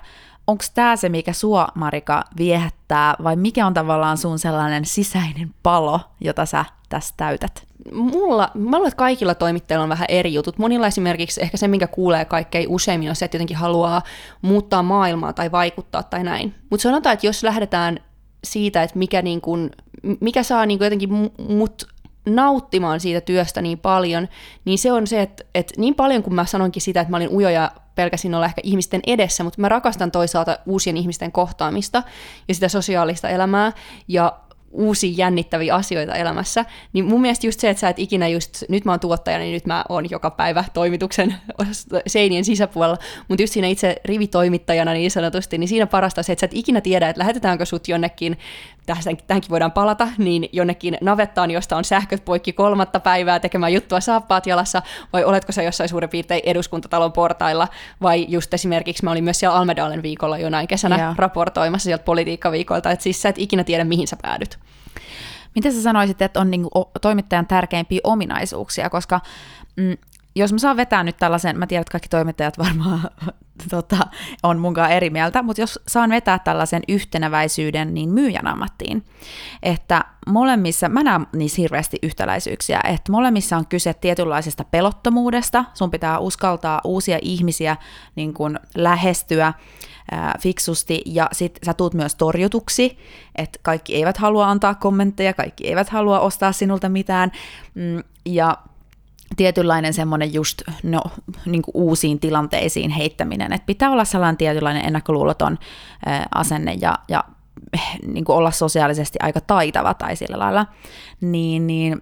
Onko tämä se, mikä sua, Marika, viehättää, vai mikä on tavallaan sun sellainen sisäinen palo, jota sä tässä täytät? Mulla, mä luulen, että kaikilla toimittajilla on vähän eri jutut. Monilla esimerkiksi ehkä se, minkä kuulee kaikkein useimmin, on se, että jotenkin haluaa muuttaa maailmaa tai vaikuttaa tai näin. Mutta sanotaan, että jos lähdetään siitä, että mikä, niin kun, mikä saa niin jotenkin mut nauttimaan siitä työstä niin paljon, niin se on se, että, että niin paljon kuin mä sanonkin sitä, että mä olin ujoja pelkäsin olla ehkä ihmisten edessä, mutta mä rakastan toisaalta uusien ihmisten kohtaamista ja sitä sosiaalista elämää. Ja uusia jännittäviä asioita elämässä, niin mun mielestä just se, että sä et ikinä just, nyt mä oon tuottaja, niin nyt mä oon joka päivä toimituksen seinien sisäpuolella, mutta just siinä itse rivitoimittajana niin sanotusti, niin siinä parasta se, että sä et ikinä tiedä, että lähetetäänkö sut jonnekin, tähänkin voidaan palata, niin jonnekin navettaan, josta on sähköt poikki kolmatta päivää tekemään juttua saappaat jalassa, vai oletko sä jossain suurin piirtein eduskuntatalon portailla, vai just esimerkiksi mä olin myös siellä Almedalen viikolla jonain kesänä yeah. raportoimassa sieltä politiikkaviikolta, että siis sä et ikinä tiedä, mihin sä päädyt. Miten sä sanoisit, että on niinku toimittajan tärkeimpiä ominaisuuksia, koska mm, jos mä saan vetää nyt tällaisen, mä tiedän, että kaikki toimittajat varmaan tota, on munkaan eri mieltä, mutta jos saan vetää tällaisen yhtenäväisyyden niin myyjän ammattiin, että molemmissa, mä näen niissä hirveästi yhtäläisyyksiä, että molemmissa on kyse tietynlaisesta pelottomuudesta, sun pitää uskaltaa uusia ihmisiä niin kuin lähestyä, fiksusti, ja sit sä tuut myös torjutuksi, että kaikki eivät halua antaa kommentteja, kaikki eivät halua ostaa sinulta mitään, mm, ja tietynlainen semmoinen just no, niin uusiin tilanteisiin heittäminen, että pitää olla sellainen tietynlainen ennakkoluuloton asenne ja, ja niin kuin olla sosiaalisesti aika taitava tai sillä lailla, niin, niin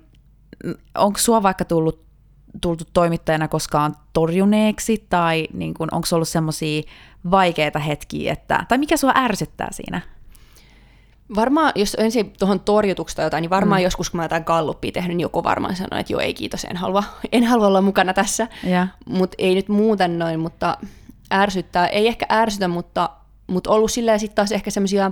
onko sua vaikka tullut tultu toimittajana koskaan torjuneeksi, tai niin onko ollut semmoisia vaikeita hetkiä, että, tai mikä sua ärsyttää siinä? Varmaan, jos ensin tuohon torjutuksesta jotain, niin varmaan mm. joskus, kun mä jotain galluppia tehnyt, niin joku varmaan sanoi, että joo, ei kiitos, en halua, en halua olla mukana tässä. Mutta ei nyt muuten noin, mutta ärsyttää, ei ehkä ärsytä, mutta, mutta ollut silleen sitten taas ehkä semmoisia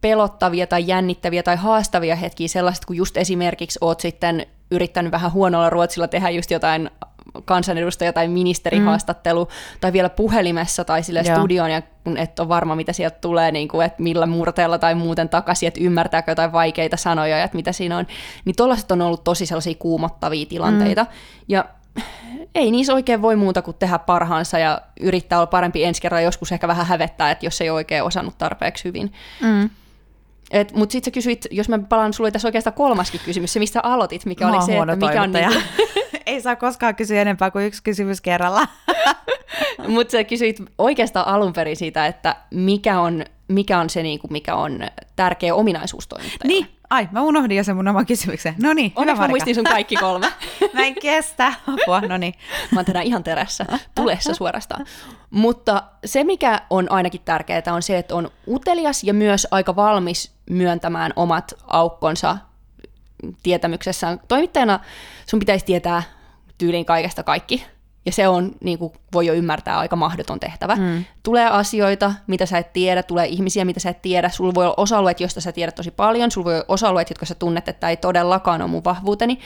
pelottavia tai jännittäviä tai haastavia hetkiä, sellaiset, kun just esimerkiksi oot sitten yrittänyt vähän huonolla ruotsilla tehdä just jotain kansanedustaja tai ministerihaastattelu, mm. tai vielä puhelimessa tai sille studioon, ja kun et ole varma, mitä sieltä tulee, niin kuin, että millä murteella tai muuten takaisin, että ymmärtääkö jotain vaikeita sanoja, että mitä siinä on, niin tollaiset on ollut tosi sellaisia kuumottavia tilanteita, mm. ja ei niissä oikein voi muuta kuin tehdä parhaansa ja yrittää olla parempi ensi kerralla, joskus ehkä vähän hävettää, että jos ei oikein osannut tarpeeksi hyvin. Mm. Mutta sitten sä kysyit, jos mä palaan, sulla oli tässä oikeastaan kolmaskin kysymys, se mistä aloitit, mikä mä oli se, että mikä on... Niinku... Ei saa koskaan kysyä enempää kuin yksi kysymys kerralla. Mutta sä kysyit oikeastaan alun perin siitä, että mikä on, mikä on se, niinku, mikä on tärkeä ominaisuus toimittajalle. Niin, ai, mä unohdin jo sen mun oman kysymyksen. No niin, Onneksi mä muistin sun kaikki kolme. mä en kestä. Apua, no niin. Mä oon tänään ihan terässä, tulessa suorastaan. Mutta se, mikä on ainakin tärkeää, on se, että on utelias ja myös aika valmis myöntämään omat aukkonsa tietämyksessään. Toimittajana sun pitäisi tietää tyyliin kaikesta kaikki, ja se on, niin kuin voi jo ymmärtää, aika mahdoton tehtävä. Mm. Tulee asioita, mitä sä et tiedä, tulee ihmisiä, mitä sä et tiedä. Sulla voi olla osa-alueet, joista sä tiedät tosi paljon. Sulla voi olla osa-alueet, jotka sä tunnet, että ei todellakaan ole mun vahvuuteni.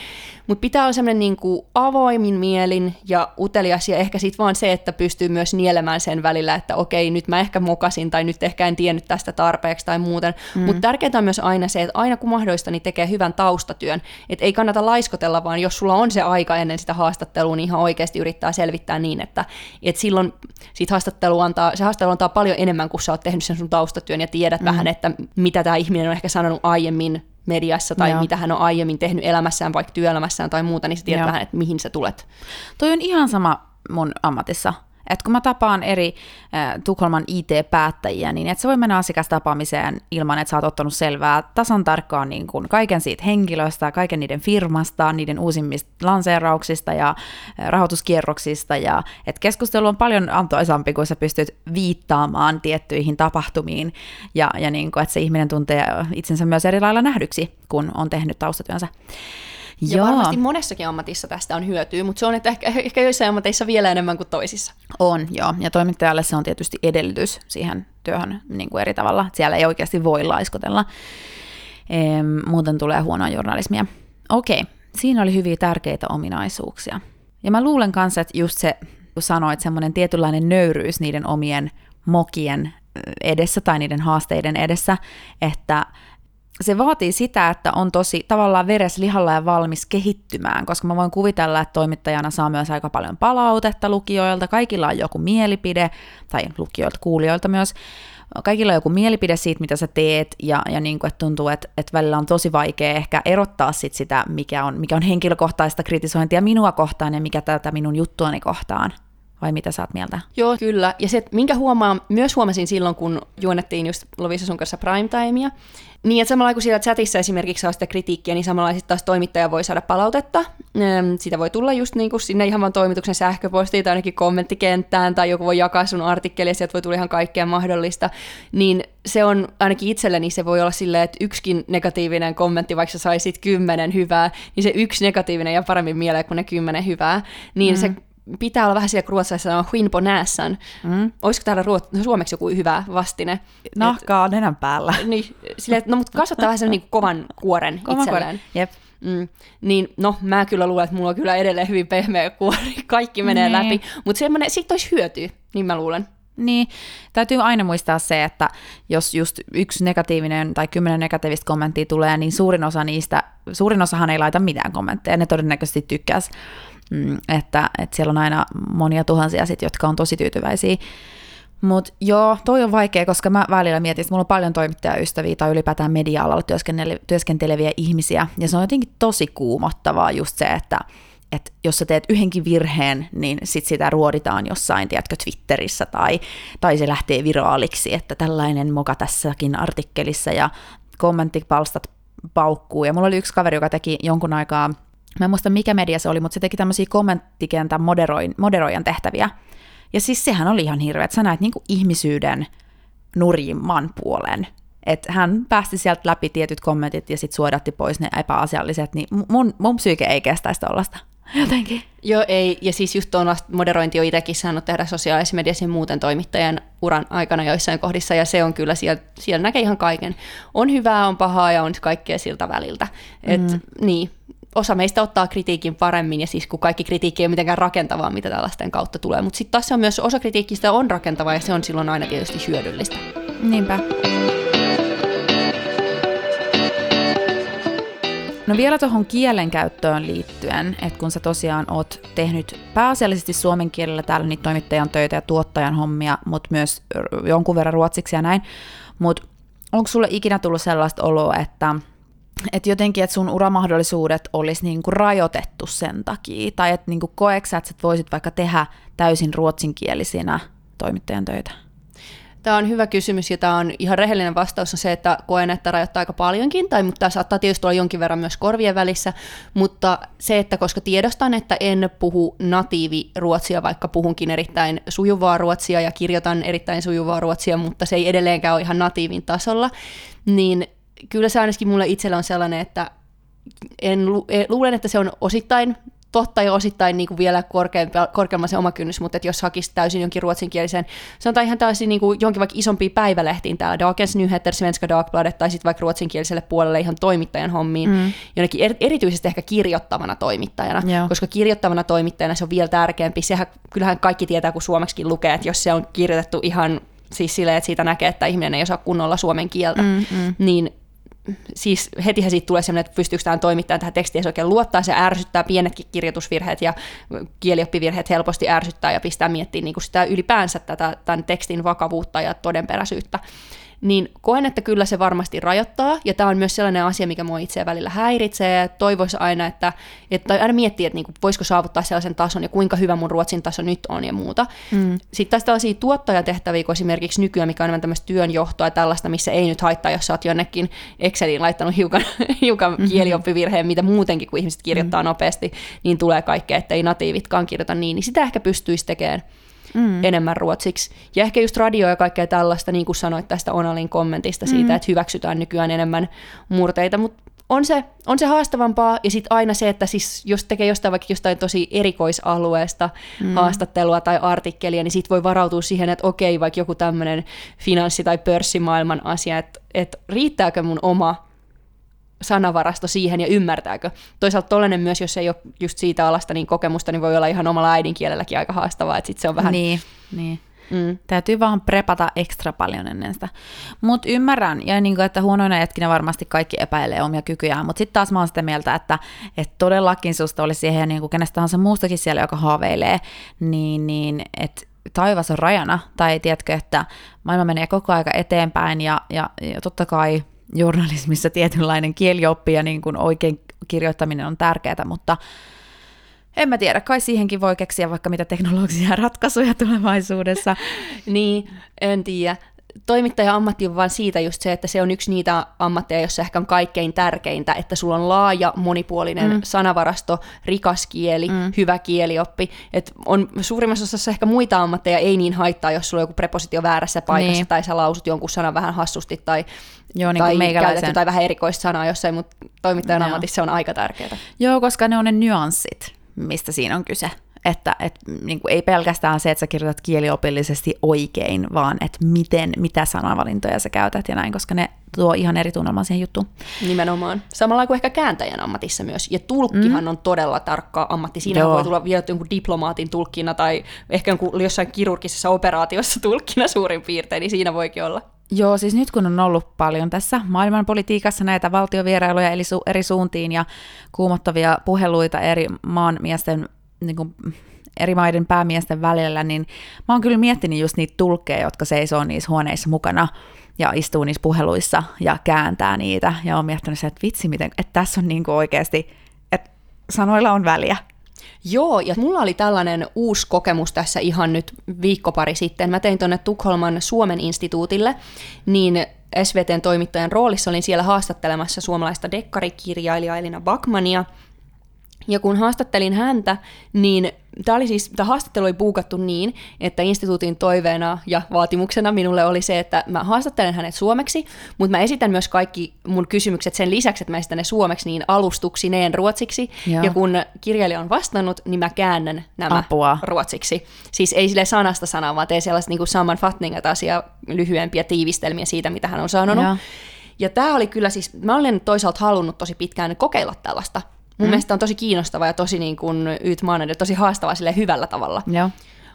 Mutta pitää olla semmoinen niin kuin avoimin mielin ja utelias. Ja ehkä sitten vaan se, että pystyy myös nielemään sen välillä, että okei, nyt mä ehkä mokasin tai nyt ehkä en tiennyt tästä tarpeeksi tai muuten. Mm. Mutta tärkeää on myös aina se, että aina kun mahdollista, niin tekee hyvän taustatyön. Että ei kannata laiskotella, vaan jos sulla on se aika ennen sitä haastattelua, niin ihan oikeasti yrittää selvittää niin, että, että silloin siitä haastattelu antaa, se haastattelu antaa paljon enemmän, kun sä oot tehnyt sen sun taustatyön ja tiedät mm. vähän, että mitä tämä ihminen on ehkä sanonut aiemmin mediassa tai Joo. mitä hän on aiemmin tehnyt elämässään, vaikka työelämässään tai muuta, niin sä tiedät Joo. vähän, että mihin sä tulet. Toi on ihan sama mun ammatissa. Et kun mä tapaan eri äh, Tukholman IT-päättäjiä, niin et se voi mennä asiakastapaamiseen ilman, että sä oot ottanut selvää tasan tarkkaan niin kun kaiken siitä henkilöstä, kaiken niiden firmasta, niiden uusimmista lanseerauksista ja rahoituskierroksista, ja et keskustelu on paljon antoisampi, kun sä pystyt viittaamaan tiettyihin tapahtumiin, ja, ja niin kun, että se ihminen tuntee itsensä myös eri lailla nähdyksi, kun on tehnyt taustatyönsä. Ja Joo. varmasti monessakin ammatissa tästä on hyötyä, mutta se on että ehkä, ehkä joissain ammateissa vielä enemmän kuin toisissa. On, joo. Ja toimittajalle se on tietysti edellytys siihen työhön niin kuin eri tavalla. Siellä ei oikeasti voi laiskotella. Ehm, muuten tulee huonoa journalismia. Okei, siinä oli hyviä tärkeitä ominaisuuksia. Ja mä luulen kanssa, että just se, kun sanoit, semmoinen tietynlainen nöyryys niiden omien mokien edessä tai niiden haasteiden edessä, että se vaatii sitä, että on tosi tavallaan veres lihalla ja valmis kehittymään, koska mä voin kuvitella, että toimittajana saa myös aika paljon palautetta lukijoilta, kaikilla on joku mielipide, tai lukijoilta, kuulijoilta myös, kaikilla on joku mielipide siitä, mitä sä teet, ja, ja niin kuin, että tuntuu, että, että välillä on tosi vaikea ehkä erottaa sit sitä, mikä on, mikä on henkilökohtaista kritisointia minua kohtaan ja mikä tätä minun juttuani kohtaan. Vai mitä sä oot mieltä? Joo, kyllä. Ja se, minkä huomaan, myös huomasin silloin, kun juonnettiin just Lovisa sun kanssa primetimea, niin, että samalla kun siellä chatissa esimerkiksi saa sitä kritiikkiä, niin samalla sitten taas toimittaja voi saada palautetta. Sitä voi tulla just niin kuin sinne ihan vaan toimituksen sähköpostiin tai ainakin kommenttikenttään, tai joku voi jakaa sun artikkelia, sieltä voi tulla ihan kaikkea mahdollista. Niin se on ainakin itselleni se voi olla silleen, että yksikin negatiivinen kommentti, vaikka sä saisit kymmenen hyvää, niin se yksi negatiivinen ja paremmin mieleen kuin ne kymmenen hyvää. Niin mm. se pitää olla vähän siellä, kun ruotsalaisessa on huin på näsan. Mm. Olisiko täällä ruot- suomeksi joku hyvä vastine? Nahkaa Et, nenän päällä. Niin, silleen, no mutta kasvattaa vähän sen niin kovan kuoren kovan itselleen. Kuoren. Jep. Mm, niin no, mä kyllä luulen, että mulla on kyllä edelleen hyvin pehmeä kuori, kaikki menee niin. läpi, mutta semmoinen, siitä olisi hyötyä, niin mä luulen. Niin, täytyy aina muistaa se, että jos just yksi negatiivinen tai kymmenen negatiivista kommenttia tulee, niin suurin osa niistä, suurin osahan ei laita mitään kommentteja, ne todennäköisesti tykkäs mm, että, että siellä on aina monia tuhansia sit, jotka on tosi tyytyväisiä. Mutta joo, toi on vaikea, koska mä välillä mietin, että mulla on paljon toimittajaystäviä tai ylipäätään media-alalla työskenteleviä ihmisiä, ja se on jotenkin tosi kuumottavaa just se, että, että jos sä teet yhdenkin virheen, niin sit sitä ruoditaan jossain, tiedätkö, Twitterissä tai, tai se lähtee viraaliksi, että tällainen moka tässäkin artikkelissa ja kommenttipalstat paukkuu. Ja mulla oli yksi kaveri, joka teki jonkun aikaa Mä en muista mikä media se oli, mutta se teki tämmöisiä kommenttikentän moderoin, moderoijan tehtäviä. Ja siis sehän oli ihan hirveä, että sä näet niin ihmisyyden nurjimman puolen. Että hän päästi sieltä läpi tietyt kommentit ja sitten suodatti pois ne epäasialliset, niin mun, mun psyyke ei kestäisi tollasta. Jotenkin. Joo, ei. Ja siis just tuon moderointi on itsekin saanut tehdä sosiaalisessa mediassa muuten toimittajan uran aikana joissain kohdissa, ja se on kyllä, siellä, siellä näkee ihan kaiken. On hyvää, on pahaa ja on kaikkea siltä väliltä. Et, mm. Niin, osa meistä ottaa kritiikin paremmin, ja siis kun kaikki kritiikki ei ole mitenkään rakentavaa, mitä tällaisten kautta tulee. Mutta sitten taas se on myös osa kritiikistä on rakentavaa, ja se on silloin aina tietysti hyödyllistä. Niinpä. No vielä tuohon kielenkäyttöön liittyen, että kun sä tosiaan oot tehnyt pääasiallisesti suomen kielellä täällä niitä toimittajan töitä ja tuottajan hommia, mutta myös jonkun verran ruotsiksi ja näin, mutta onko sulle ikinä tullut sellaista oloa, että että jotenkin, että sun uramahdollisuudet olisi niin kuin rajoitettu sen takia, tai että niin kuin koeksä, että voisit vaikka tehdä täysin ruotsinkielisinä toimittajan töitä? Tämä on hyvä kysymys ja tämä on ihan rehellinen vastaus on se, että koen, että rajoittaa aika paljonkin, tai mutta saattaa tietysti olla jonkin verran myös korvien välissä, mutta se, että koska tiedostan, että en puhu natiivi ruotsia, vaikka puhunkin erittäin sujuvaa ruotsia ja kirjoitan erittäin sujuvaa ruotsia, mutta se ei edelleenkään ole ihan natiivin tasolla, niin kyllä se ainakin mulle itsellä on sellainen, että en, e, luulen, että se on osittain totta ja osittain niin kuin vielä korkeamman se oma kynnys, mutta että jos hakisi täysin jonkin ruotsinkielisen, sanotaan ihan täysin niin kuin jonkin vaikka isompiin päivälehtiin täällä, Dagens Nyheter, Svenska Dagbladet, tai sitten vaikka ruotsinkieliselle puolelle ihan toimittajan hommiin, mm. jonnekin er, erityisesti ehkä kirjoittavana toimittajana, Joo. koska kirjoittavana toimittajana se on vielä tärkeämpi. Sehän, kyllähän kaikki tietää, kun suomeksi lukee, että jos se on kirjoitettu ihan siis silleen, että siitä näkee, että ihminen ei osaa kunnolla suomen kieltä, mm, mm. niin siis hetihän siitä tulee sellainen, että pystyykö tämä toimittamaan tähän tekstiin, se oikein luottaa, se ärsyttää pienetkin kirjoitusvirheet ja kielioppivirheet helposti ärsyttää ja pistää miettimään niin sitä ylipäänsä tätä, tämän tekstin vakavuutta ja todenperäisyyttä niin koen, että kyllä se varmasti rajoittaa, ja tämä on myös sellainen asia, mikä mua itse välillä häiritsee, ja toivoisi aina, että, että aina miettii, että niinku, voisiko saavuttaa sellaisen tason, ja kuinka hyvä mun ruotsin taso nyt on, ja muuta. Mm. Sitten taas tällaisia tuottajatehtäviä, kun esimerkiksi nykyään, mikä on enemmän tämmöistä työnjohtoa ja tällaista, missä ei nyt haittaa, jos sä oot jonnekin Exceliin laittanut hiukan, hiukan mm-hmm. kielioppivirheen, mitä muutenkin, kun ihmiset kirjoittaa mm-hmm. nopeasti, niin tulee kaikkea, että ei natiivitkaan kirjoita niin, niin sitä ehkä pystyisi tekemään mm. enemmän ruotsiksi. Ja ehkä just radio ja kaikkea tällaista, niin kuin sanoit tästä Onalin kommentista siitä, mm. että hyväksytään nykyään enemmän murteita, mutta on se, on se haastavampaa, ja sitten aina se, että siis jos tekee jostain vaikka jostain tosi erikoisalueesta mm. haastattelua tai artikkelia, niin sitten voi varautua siihen, että okei, vaikka joku tämmöinen finanssi- tai pörssimaailman asia, että, että riittääkö mun oma sanavarasto siihen ja ymmärtääkö. Toisaalta tollainen myös, jos ei ole just siitä alasta niin kokemusta, niin voi olla ihan omalla äidinkielelläkin aika haastavaa, että sitten se on vähän... Niin, niin. Mm. Täytyy vaan prepata ekstra paljon ennen sitä. Mutta ymmärrän, ja niin kuin, että huonoina hetkinä varmasti kaikki epäilee omia kykyjään, mutta sitten taas mä oon sitä mieltä, että, että todellakin susta olisi siihen niin kuin kenestä tahansa muustakin siellä, joka haaveilee, niin, niin että taivas on rajana, tai tiedätkö, että maailma menee koko aika eteenpäin, ja, ja, ja totta kai journalismissa tietynlainen kielioppi ja niin kuin oikein kirjoittaminen on tärkeää, mutta, En mä tiedä, kai siihenkin voi keksiä vaikka mitä teknologisia ratkaisuja tulevaisuudessa. niin, en tiedä toimittaja ammatti on vaan siitä just se, että se on yksi niitä ammatteja, jossa ehkä on kaikkein tärkeintä, että sulla on laaja, monipuolinen mm. sanavarasto, rikas kieli, mm. hyvä kielioppi. Et on suurimmassa osassa ehkä muita ammatteja ei niin haittaa, jos sulla on joku prepositio väärässä paikassa niin. tai sä lausut jonkun sanan vähän hassusti tai, Joo, niin tai meikäläisen. tai vähän erikoista sanaa jossain, mutta toimittajan Joo. ammatissa on aika tärkeää. Joo, koska ne on ne nyanssit, mistä siinä on kyse. Että et, niin kuin ei pelkästään se, että sä kirjoitat kieliopillisesti oikein, vaan että miten, mitä sanavalintoja sä käytät ja näin, koska ne tuo ihan eri tunnelman siihen juttuun. Nimenomaan. Samalla kuin ehkä kääntäjän ammatissa myös. Ja tulkkihan mm. on todella tarkka ammatti. Siinä Joo. voi tulla vielä jonkun diplomaatin tulkkina tai ehkä jonkun, jossain kirurgisessa operaatiossa tulkkina suurin piirtein, niin siinä voikin olla. Joo, siis nyt kun on ollut paljon tässä maailmanpolitiikassa näitä valtiovierailuja eli su- eri suuntiin ja kuumottavia puheluita eri maan miesten niin kuin eri maiden päämiesten välillä, niin mä oon kyllä miettinyt just niitä tulkkeja, jotka seisoo niissä huoneissa mukana ja istuu niissä puheluissa ja kääntää niitä. Ja oon miettinyt se, että vitsi, miten, että tässä on niin kuin oikeasti, että sanoilla on väliä. Joo, ja mulla oli tällainen uusi kokemus tässä ihan nyt viikko pari sitten. Mä tein tuonne Tukholman Suomen instituutille, niin SVTn toimittajan roolissa olin siellä haastattelemassa suomalaista dekkarikirjailijaa Elina Bakmania – ja kun haastattelin häntä, niin tämä, oli siis, tämä haastattelu oli puukattu niin, että instituutin toiveena ja vaatimuksena minulle oli se, että mä haastattelen hänet suomeksi, mutta mä esitän myös kaikki mun kysymykset sen lisäksi, että mä esitän ne suomeksi niin alustuksineen ruotsiksi. Joo. Ja kun kirjailija on vastannut, niin mä käännän nämä Apua. ruotsiksi. Siis ei sille sanasta sanaa, vaan teen sellaista niin sammanfattningat asia lyhyempiä tiivistelmiä siitä, mitä hän on sanonut. Joo. Ja tämä oli kyllä siis, mä olen toisaalta halunnut tosi pitkään kokeilla tällaista Mun mm. mielestä on tosi kiinnostava ja tosi niin kuin ytmainen tosi haastava sille hyvällä tavalla.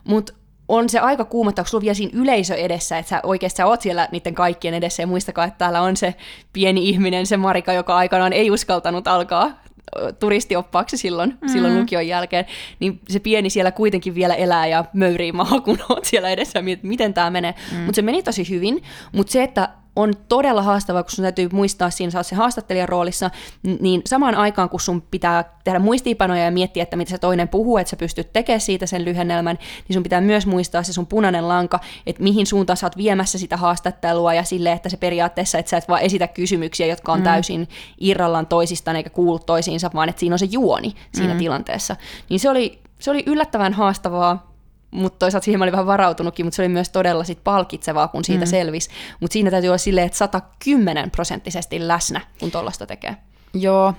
Mutta on se aika kuumottava, kun sulla vielä siinä yleisö edessä, että sä oikeasti sä oot siellä niiden kaikkien edessä ja muistakaa, että täällä on se pieni ihminen, se Marika, joka aikanaan ei uskaltanut alkaa turistioppaaksi silloin, mm. silloin lukion jälkeen, niin se pieni siellä kuitenkin vielä elää ja möyrii maha, kun oot siellä edessä ja miten tämä menee. Mm. Mutta se meni tosi hyvin, mutta se, että on todella haastavaa, kun sun täytyy muistaa siinä, sä se haastattelijan roolissa, niin samaan aikaan, kun sun pitää tehdä muistiinpanoja ja miettiä, että mitä se toinen puhuu, että sä pystyt tekemään siitä sen lyhennelmän, niin sun pitää myös muistaa se sun punainen lanka, että mihin suuntaan sä oot viemässä sitä haastattelua ja sille, että se periaatteessa, että sä et vaan esitä kysymyksiä, jotka on mm. täysin irrallaan toisistaan eikä kuulu toisiinsa, vaan että siinä on se juoni siinä mm. tilanteessa. Niin se oli, se oli yllättävän haastavaa, mutta toisaalta siihen mä olin vähän varautunutkin, mutta se oli myös todella sit palkitsevaa, kun siitä mm. selvisi. Mutta siinä täytyy olla silleen, että 110 prosenttisesti läsnä, kun tuollaista tekee. Joo,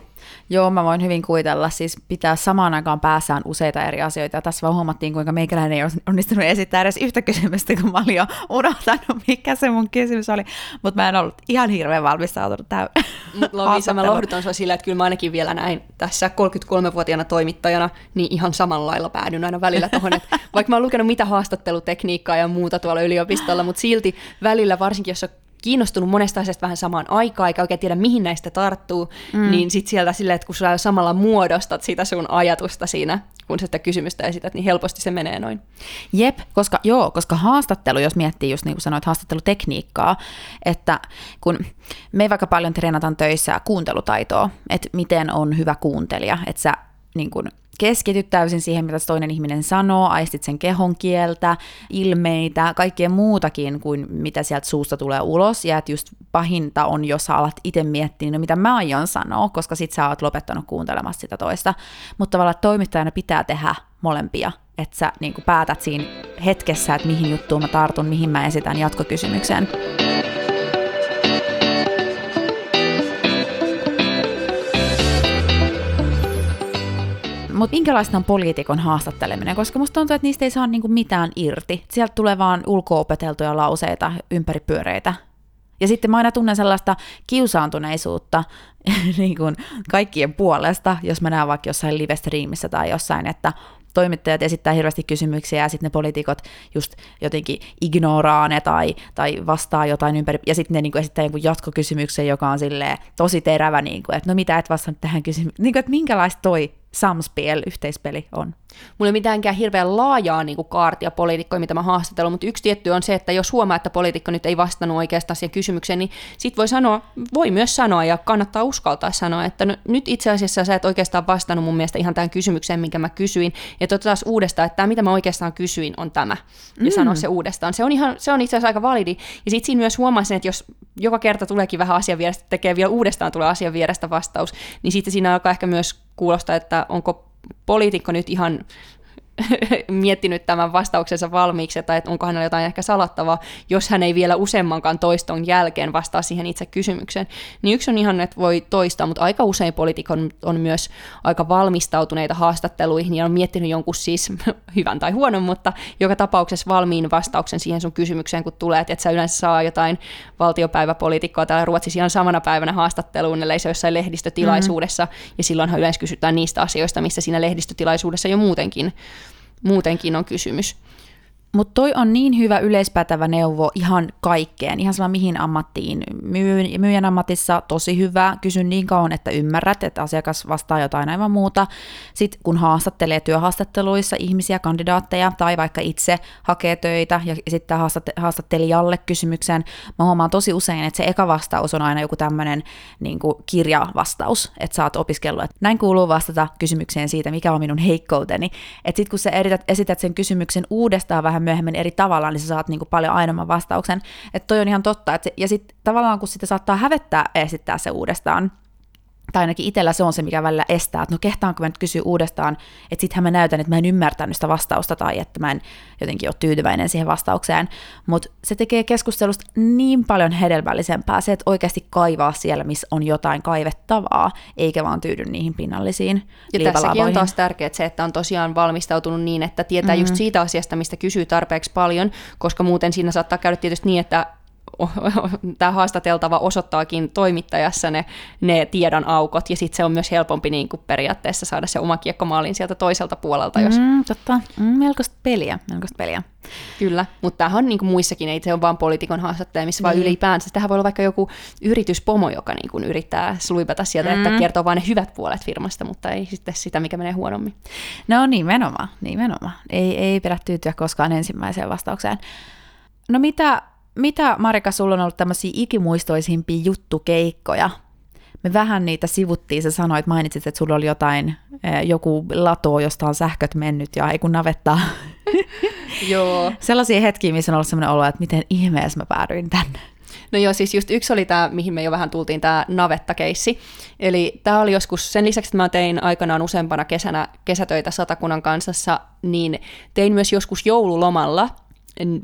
Joo, mä voin hyvin kuvitella, siis pitää samaan aikaan päässään useita eri asioita. Ja tässä vaan huomattiin, kuinka meikäläinen ei onnistunut esittää edes yhtä kysymystä, kun mä olin jo unohtanut, mikä se mun kysymys oli. Mutta mä en ollut ihan hirveän valmistautunut tähän Lovisa, mä lohdutan sua sillä, että kyllä mä ainakin vielä näin tässä 33-vuotiaana toimittajana, niin ihan samalla lailla päädyn aina välillä tuohon, että vaikka mä oon lukenut mitä haastattelutekniikkaa ja muuta tuolla yliopistolla, mutta silti välillä, varsinkin jos kiinnostunut monesta asiasta vähän samaan aikaan, eikä oikein tiedä, mihin näistä tarttuu, mm. niin sitten sieltä silleen, että kun sä samalla muodostat sitä sun ajatusta siinä, kun sitä kysymystä esität, niin helposti se menee noin. Jep, koska, joo, koska haastattelu, jos miettii just niin kuin sanoit, haastattelutekniikkaa, että kun me ei vaikka paljon treenataan töissä kuuntelutaitoa, että miten on hyvä kuuntelija, että sä niin kuin keskityt täysin siihen, mitä toinen ihminen sanoo, aistit sen kehon kieltä, ilmeitä, kaikkea muutakin kuin mitä sieltä suusta tulee ulos, ja että just pahinta on, jos sä alat itse miettiä, no mitä mä aion sanoa, koska sit sä oot lopettanut kuuntelemasta sitä toista. Mutta tavallaan toimittajana pitää tehdä molempia, että sä niin päätät siinä hetkessä, että mihin juttuun mä tartun, mihin mä esitän jatkokysymyksen. Mutta minkälaista on poliitikon haastatteleminen? Koska musta tuntuu, että niistä ei saa niinku mitään irti. Sieltä tulee vaan ulkoopeteltuja lauseita, ympäripyöreitä. Ja sitten mä aina tunnen sellaista kiusaantuneisuutta niin kuin kaikkien puolesta, jos mä näen vaikka jossain live-streamissä tai jossain, että toimittajat esittää hirveästi kysymyksiä ja sitten ne poliitikot just jotenkin ignoraa ne tai, tai vastaa jotain ympäri, ja sitten ne niin kuin esittää jonkun jatkokysymyksen, joka on silleen tosi terävä, niin kuin, että no mitä et vastannut tähän kysymykseen, niin kuin, että minkälaista toi samspel, yhteispeli on. Mulla ei mitäänkään hirveän laajaa niin kuin kaartia poliitikkoja, mitä mä haastatellut, mutta yksi tietty on se, että jos huomaa, että poliitikko nyt ei vastannut oikeastaan siihen kysymykseen, niin sit voi sanoa, voi myös sanoa ja kannattaa uskaltaa sanoa, että no, nyt itse asiassa sä et oikeastaan vastannut mun mielestä ihan tähän kysymykseen, minkä mä kysyin, ja taas uudestaan, että tämä, mitä mä oikeastaan kysyin, on tämä, ja mm. sanoa se uudestaan. Se on, ihan, se on itse asiassa aika validi, ja sitten siinä myös huomasin, että jos joka kerta tuleekin vähän asian vierestä, tekee vielä uudestaan tulee asian vierestä vastaus, niin sitten siinä alkaa ehkä myös kuulostaa, että onko poliitikko nyt ihan miettinyt tämän vastauksensa valmiiksi, tai että onko hänellä jotain ehkä salattavaa, jos hän ei vielä useammankaan toiston jälkeen vastaa siihen itse kysymykseen. Niin yksi on ihan, että voi toistaa, mutta aika usein poliitikon on, myös aika valmistautuneita haastatteluihin ja on miettinyt jonkun siis hyvän tai huonon, mutta joka tapauksessa valmiin vastauksen siihen sun kysymykseen, kun tulee, että et sä yleensä saa jotain valtiopäiväpoliitikkoa täällä Ruotsissa ihan samana päivänä haastatteluun, ellei se jossain lehdistötilaisuudessa, mm-hmm. ja silloinhan yleensä kysytään niistä asioista, missä siinä lehdistötilaisuudessa jo muutenkin muutenkin on kysymys. Mutta toi on niin hyvä yleispätävä neuvo ihan kaikkeen, ihan sama mihin ammattiin. Myy, myyjän ammatissa tosi hyvä, kysyn niin kauan, että ymmärrät, että asiakas vastaa jotain aivan muuta. Sitten kun haastattelee työhaastatteluissa ihmisiä, kandidaatteja tai vaikka itse hakee töitä ja sitten haastattelijalle kysymyksen, mä huomaan tosi usein, että se eka vastaus on aina joku tämmöinen niin kirjavastaus, että sä oot opiskellut, että näin kuuluu vastata kysymykseen siitä, mikä on minun heikkouteni. Että sitten kun sä esität sen kysymyksen uudestaan vähän myöhemmin eri tavalla, niin sä saat niin kuin paljon ainomman vastauksen. Että toi on ihan totta. Et se, ja sitten tavallaan kun sitä saattaa hävettää esittää se uudestaan, tai ainakin itsellä se on se, mikä välillä estää, että no kehtaanko mä nyt kysyä uudestaan, että sittenhän mä näytän, että mä en ymmärtänyt sitä vastausta tai että mä en jotenkin ole tyytyväinen siihen vastaukseen, mutta se tekee keskustelusta niin paljon hedelmällisempää se, että oikeasti kaivaa siellä, missä on jotain kaivettavaa, eikä vaan tyydy niihin pinnallisiin Ja tässäkin on taas tärkeää se, että on tosiaan valmistautunut niin, että tietää mm-hmm. just siitä asiasta, mistä kysyy tarpeeksi paljon, koska muuten siinä saattaa käydä tietysti niin, että tämä haastateltava osoittaakin toimittajassa ne, ne tiedon aukot, ja sitten se on myös helpompi niin kuin periaatteessa saada se oma kiekkomaalin sieltä toiselta puolelta. Jos... Mm, totta, mm, melkoista peliä, melkoista peliä. Kyllä, mutta tämähän on niin kuin muissakin, ei se ole vain poliitikon haastattelemissa, vaan niin. ylipäänsä. Tähän voi olla vaikka joku yrityspomo, joka niin kuin yrittää sluipata sieltä, mm. että kertoo vain ne hyvät puolet firmasta, mutta ei sitten sitä, mikä menee huonommin. No nimenomaan, nimenomaan. Ei, ei pidä tyytyä koskaan ensimmäiseen vastaukseen. No mitä mitä Marika, sulla on ollut tämmöisiä ikimuistoisimpia juttukeikkoja? Me vähän niitä sivuttiin, sä sanoit, mainitsit, että sulla oli jotain, joku lato, josta on sähköt mennyt ja ei kun navettaa. Joo. Sellaisia hetkiä, missä on ollut sellainen olo, että miten ihmeessä mä päädyin tänne. No joo, siis just yksi oli tämä, mihin me jo vähän tultiin, tämä navettakeissi. Eli tämä oli joskus, sen lisäksi, että mä tein aikanaan useampana kesänä kesätöitä Satakunnan kansassa, niin tein myös joskus joululomalla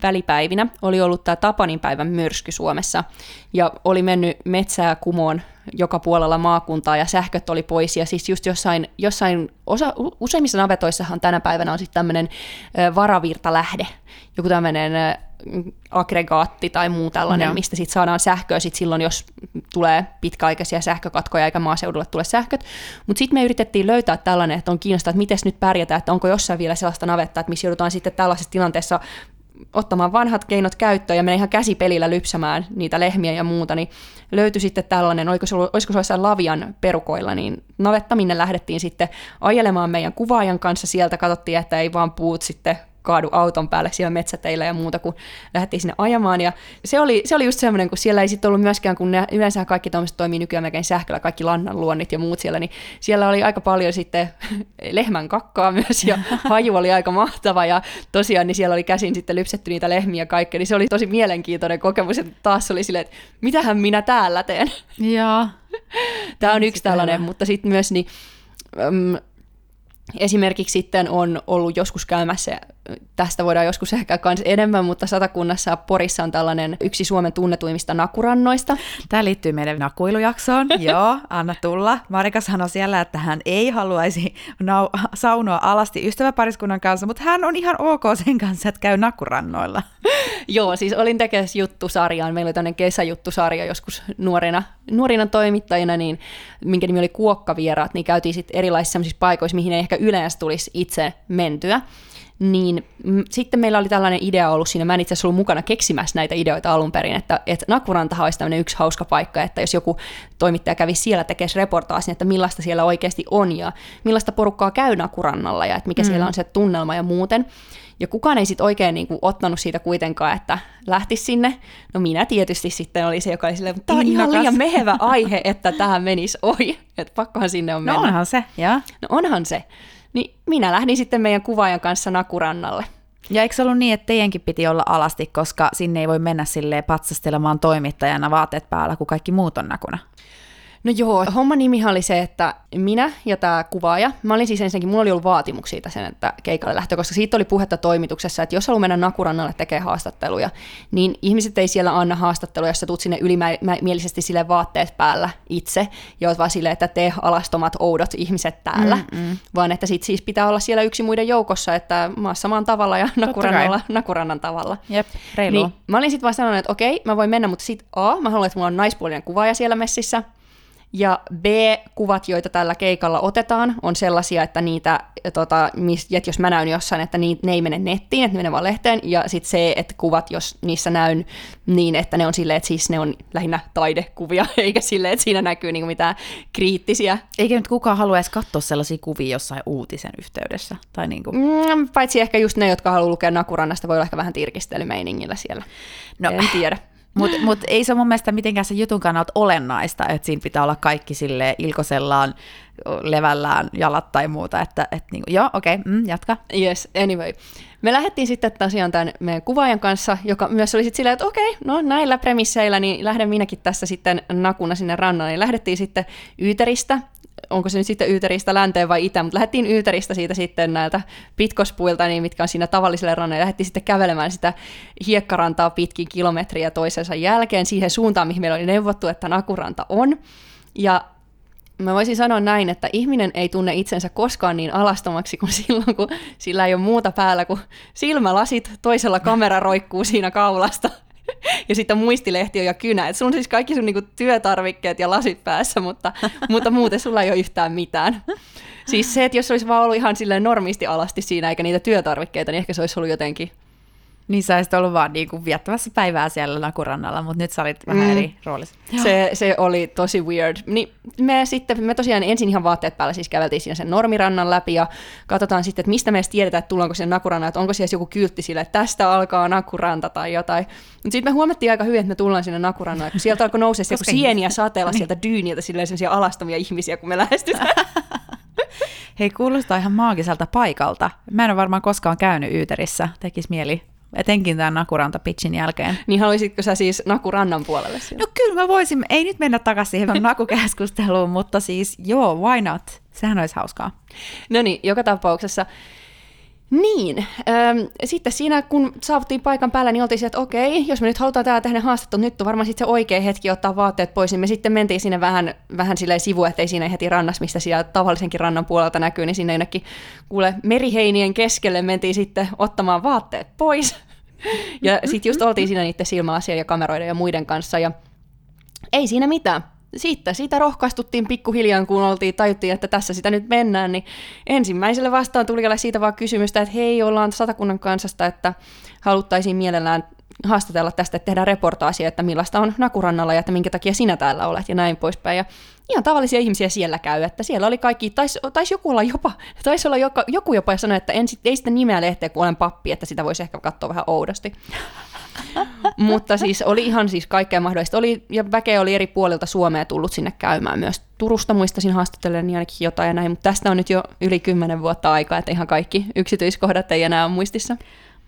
välipäivinä oli ollut tämä Tapanin päivän myrsky Suomessa, ja oli mennyt metsää kumoon joka puolella maakuntaa, ja sähköt oli pois, ja siis just jossain, jossain osa, useimmissa navetoissahan tänä päivänä on sitten tämmöinen varavirtalähde, joku tämmöinen aggregaatti tai muu tällainen, no. mistä sitten saadaan sähköä sit silloin, jos tulee pitkäaikaisia sähkökatkoja eikä maaseudulle tule sähköt. Mutta sitten me yritettiin löytää tällainen, että on kiinnostaa, että miten nyt pärjätään, että onko jossain vielä sellaista navettaa, että missä joudutaan sitten tällaisessa tilanteessa ottamaan vanhat keinot käyttöön ja menee ihan käsipelillä lypsämään niitä lehmiä ja muuta, niin löytyi sitten tällainen, olisiko se, olisiko se jossain Lavian perukoilla, niin navetta, minne lähdettiin sitten ajelemaan meidän kuvaajan kanssa. Sieltä, katsottiin, että ei vaan puut sitten kaadu auton päälle siellä metsäteillä ja muuta, kun lähdettiin sinne ajamaan. Ja se oli, se oli just semmoinen, kun siellä ei sitten ollut myöskään, kun ne, yleensä kaikki tuommoiset toimii nykyään melkein sähköllä, kaikki luonnit ja muut siellä, niin siellä oli aika paljon sitten lehmän kakkaa myös ja haju oli aika mahtava ja tosiaan niin siellä oli käsin sitten lypsetty niitä lehmiä ja kaikkea, niin se oli tosi mielenkiintoinen kokemus, että taas oli silleen, että mitähän minä täällä teen. Joo. Tämä on yksi tällainen, mutta sitten myös niin, Esimerkiksi sitten on ollut joskus käymässä, tästä voidaan joskus ehkä kans enemmän, mutta Satakunnassa Porissa on tällainen yksi Suomen tunnetuimmista nakurannoista. Tämä liittyy meidän nakuilujaksoon. Joo, anna tulla. Marika sanoi siellä, että hän ei haluaisi nau- saunoa alasti ystäväpariskunnan kanssa, mutta hän on ihan ok sen kanssa, että käy nakurannoilla. Joo, siis olin tekemässä juttusarjaan. Meillä oli tämmöinen kesäjuttusarja joskus nuorina, nuorina toimittajina, niin, minkä nimi oli Kuokkavieraat, niin käytiin sitten erilaisissa paikoissa, mihin ei ehkä yleensä tulisi itse mentyä. Niin m- sitten meillä oli tällainen idea ollut siinä, mä en itse asiassa ollut mukana keksimässä näitä ideoita alun perin, että, että Nakurantahan olisi tämmöinen yksi hauska paikka, että jos joku toimittaja kävisi siellä tekemään reportaasin, että millaista siellä oikeasti on ja millaista porukkaa käy Nakurannalla ja että mikä mm. siellä on se tunnelma ja muuten. Ja kukaan ei sitten oikein niin kuin, ottanut siitä kuitenkaan, että lähti sinne. No minä tietysti sitten oli se, joka oli silleen, tämä on ihan liian mehevä aihe, että tähän menisi ohi. Että pakkohan sinne on no mennä. onhan se, ja. No onhan se. Niin minä lähdin sitten meidän kuvaajan kanssa Nakurannalle. Ja eikö se ollut niin, että teidänkin piti olla alasti, koska sinne ei voi mennä silleen patsastelemaan toimittajana vaatteet päällä, kun kaikki muut on nakuna? No joo, homman nimihan oli se, että minä ja tämä kuvaaja, mä olin siis ensinnäkin, mulla oli ollut vaatimuksia siitä sen, että keikalle lähtö, koska siitä oli puhetta toimituksessa, että jos haluaa mennä Nakurannalle tekemään haastatteluja, niin ihmiset ei siellä anna haastatteluja, jos sä tuut sinne ylimielisesti sille vaatteet päällä itse, ja oot vaan silleen, että te alastomat oudot ihmiset täällä, Mm-mm. vaan että sit siis pitää olla siellä yksi muiden joukossa, että maassa maan tavalla ja Nakurannalla, Nakurannan tavalla. Jep, reilu. Niin, mä olin sitten vaan sanonut, että okei, mä voin mennä, mutta sit A, mä haluan, että mulla on naispuolinen kuvaaja siellä messissä, ja B-kuvat, joita tällä keikalla otetaan, on sellaisia, että niitä, tota, että jos mä näyn jossain, että ni, ne ei mene nettiin, että ne menee vaan lehteen. Ja sitten se, että kuvat, jos niissä näyn niin, että ne on silleen, että siis ne on lähinnä taidekuvia, eikä silleen, että siinä näkyy niinku mitään kriittisiä. Eikä nyt kukaan halua edes katsoa sellaisia kuvia jossain uutisen yhteydessä. Tai niinku. mm, paitsi ehkä just ne, jotka haluaa lukea Nakurannasta, voi olla ehkä vähän tirkistelymeiningillä siellä. No, en tiedä. Mutta mut ei se mun mielestä mitenkään se jutun kannalta olennaista, että siinä pitää olla kaikki sille ilkosellaan, levällään jalat tai muuta. Että et niinku, joo, okei, okay, mm, jatka. Yes, anyway. Me lähdettiin sitten tosiaan tämän meidän kuvaajan kanssa, joka myös oli sitten silleen, että okei, okay, no näillä premisseillä, niin lähden minäkin tässä sitten nakuna sinne rannalle. Niin lähdettiin sitten Yyteristä onko se nyt sitten Yyteristä länteen vai itä, mutta lähdettiin Yyteristä siitä sitten näiltä pitkospuilta, niin mitkä on siinä tavalliselle rannalle, lähdettiin sitten kävelemään sitä hiekkarantaa pitkin kilometriä toisensa jälkeen siihen suuntaan, mihin meillä oli neuvottu, että Nakuranta on. Ja mä voisin sanoa näin, että ihminen ei tunne itsensä koskaan niin alastomaksi kuin silloin, kun sillä ei ole muuta päällä kuin silmälasit, toisella kamera roikkuu siinä kaulasta ja sitten muistilehti ja kynä. Et sulla on siis kaikki sun niinku työtarvikkeet ja lasit päässä, mutta, mutta muuten sulla ei ole yhtään mitään. Siis se, että jos olisi vaan ollut ihan silleen normisti alasti siinä eikä niitä työtarvikkeita, niin ehkä se olisi ollut jotenkin niin sä olisit ollut vaan niinku viettämässä päivää siellä Nakurannalla, mutta nyt sä olit vähän mm. eri roolissa. Se, se oli tosi weird. Niin me sitten, me tosiaan ensin ihan vaatteet päällä siis käveltiin siinä sen normirannan läpi ja katsotaan sitten, että mistä me edes tiedetään, että tullaanko sen Nakuranna, että onko siellä joku kyltti sille, että tästä alkaa Nakuranta tai jotain. Mutta sitten me huomattiin aika hyvin, että me tullaan sinne Nakurannalle, kun sieltä alkoi nousea joku sieniä sateella niin. sieltä dyyniltä silleen sellaisia alastomia ihmisiä, kun me lähestytään. Hei, kuulostaa ihan maagiselta paikalta. Mä en ole varmaan koskaan käynyt Yyterissä. Tekis mieli etenkin tämän Nakuranta-pitchin jälkeen. Niin haluaisitko sä siis Nakurannan puolelle siellä? No kyllä mä voisin, ei nyt mennä takaisin siihen nakukeskusteluun, mutta siis joo, why not? Sehän olisi hauskaa. No niin, joka tapauksessa niin, ähm, sitten siinä kun saavuttiin paikan päällä, niin oltiin että okei, jos me nyt halutaan täällä tehdä haastattelun, nyt on varmaan sitten se oikea hetki ottaa vaatteet pois, niin me sitten mentiin sinne vähän, vähän silleen sivu, ettei siinä heti rannas, mistä siellä tavallisenkin rannan puolelta näkyy, niin sinne jonnekin kuule meriheinien keskelle mentiin sitten ottamaan vaatteet pois. ja sitten just oltiin siinä niiden silmälasien ja kameroiden ja muiden kanssa, ja ei siinä mitään siitä, siitä rohkaistuttiin pikkuhiljaa, kun oltiin, tajuttiin, että tässä sitä nyt mennään, niin ensimmäiselle vastaan tuli siitä vaan kysymystä, että hei, ollaan satakunnan kansasta, että haluttaisiin mielellään haastatella tästä, että tehdään reportaasia, että millaista on Nakurannalla ja että minkä takia sinä täällä olet ja näin poispäin. Ja ihan tavallisia ihmisiä siellä käy, että siellä oli kaikki, taisi, tais joku olla jopa, taisi olla joka, joku jopa sanoi, että en, ei sitä nimeä lehteä, kun olen pappi, että sitä voisi ehkä katsoa vähän oudosti. Mutta siis oli ihan siis kaikkea mahdollista. Oli, ja väkeä oli eri puolilta Suomea tullut sinne käymään. Myös Turusta muistasin haastatellen niin ainakin jotain ja näin, mutta tästä on nyt jo yli kymmenen vuotta aikaa, että ihan kaikki yksityiskohdat ei enää ole muistissa.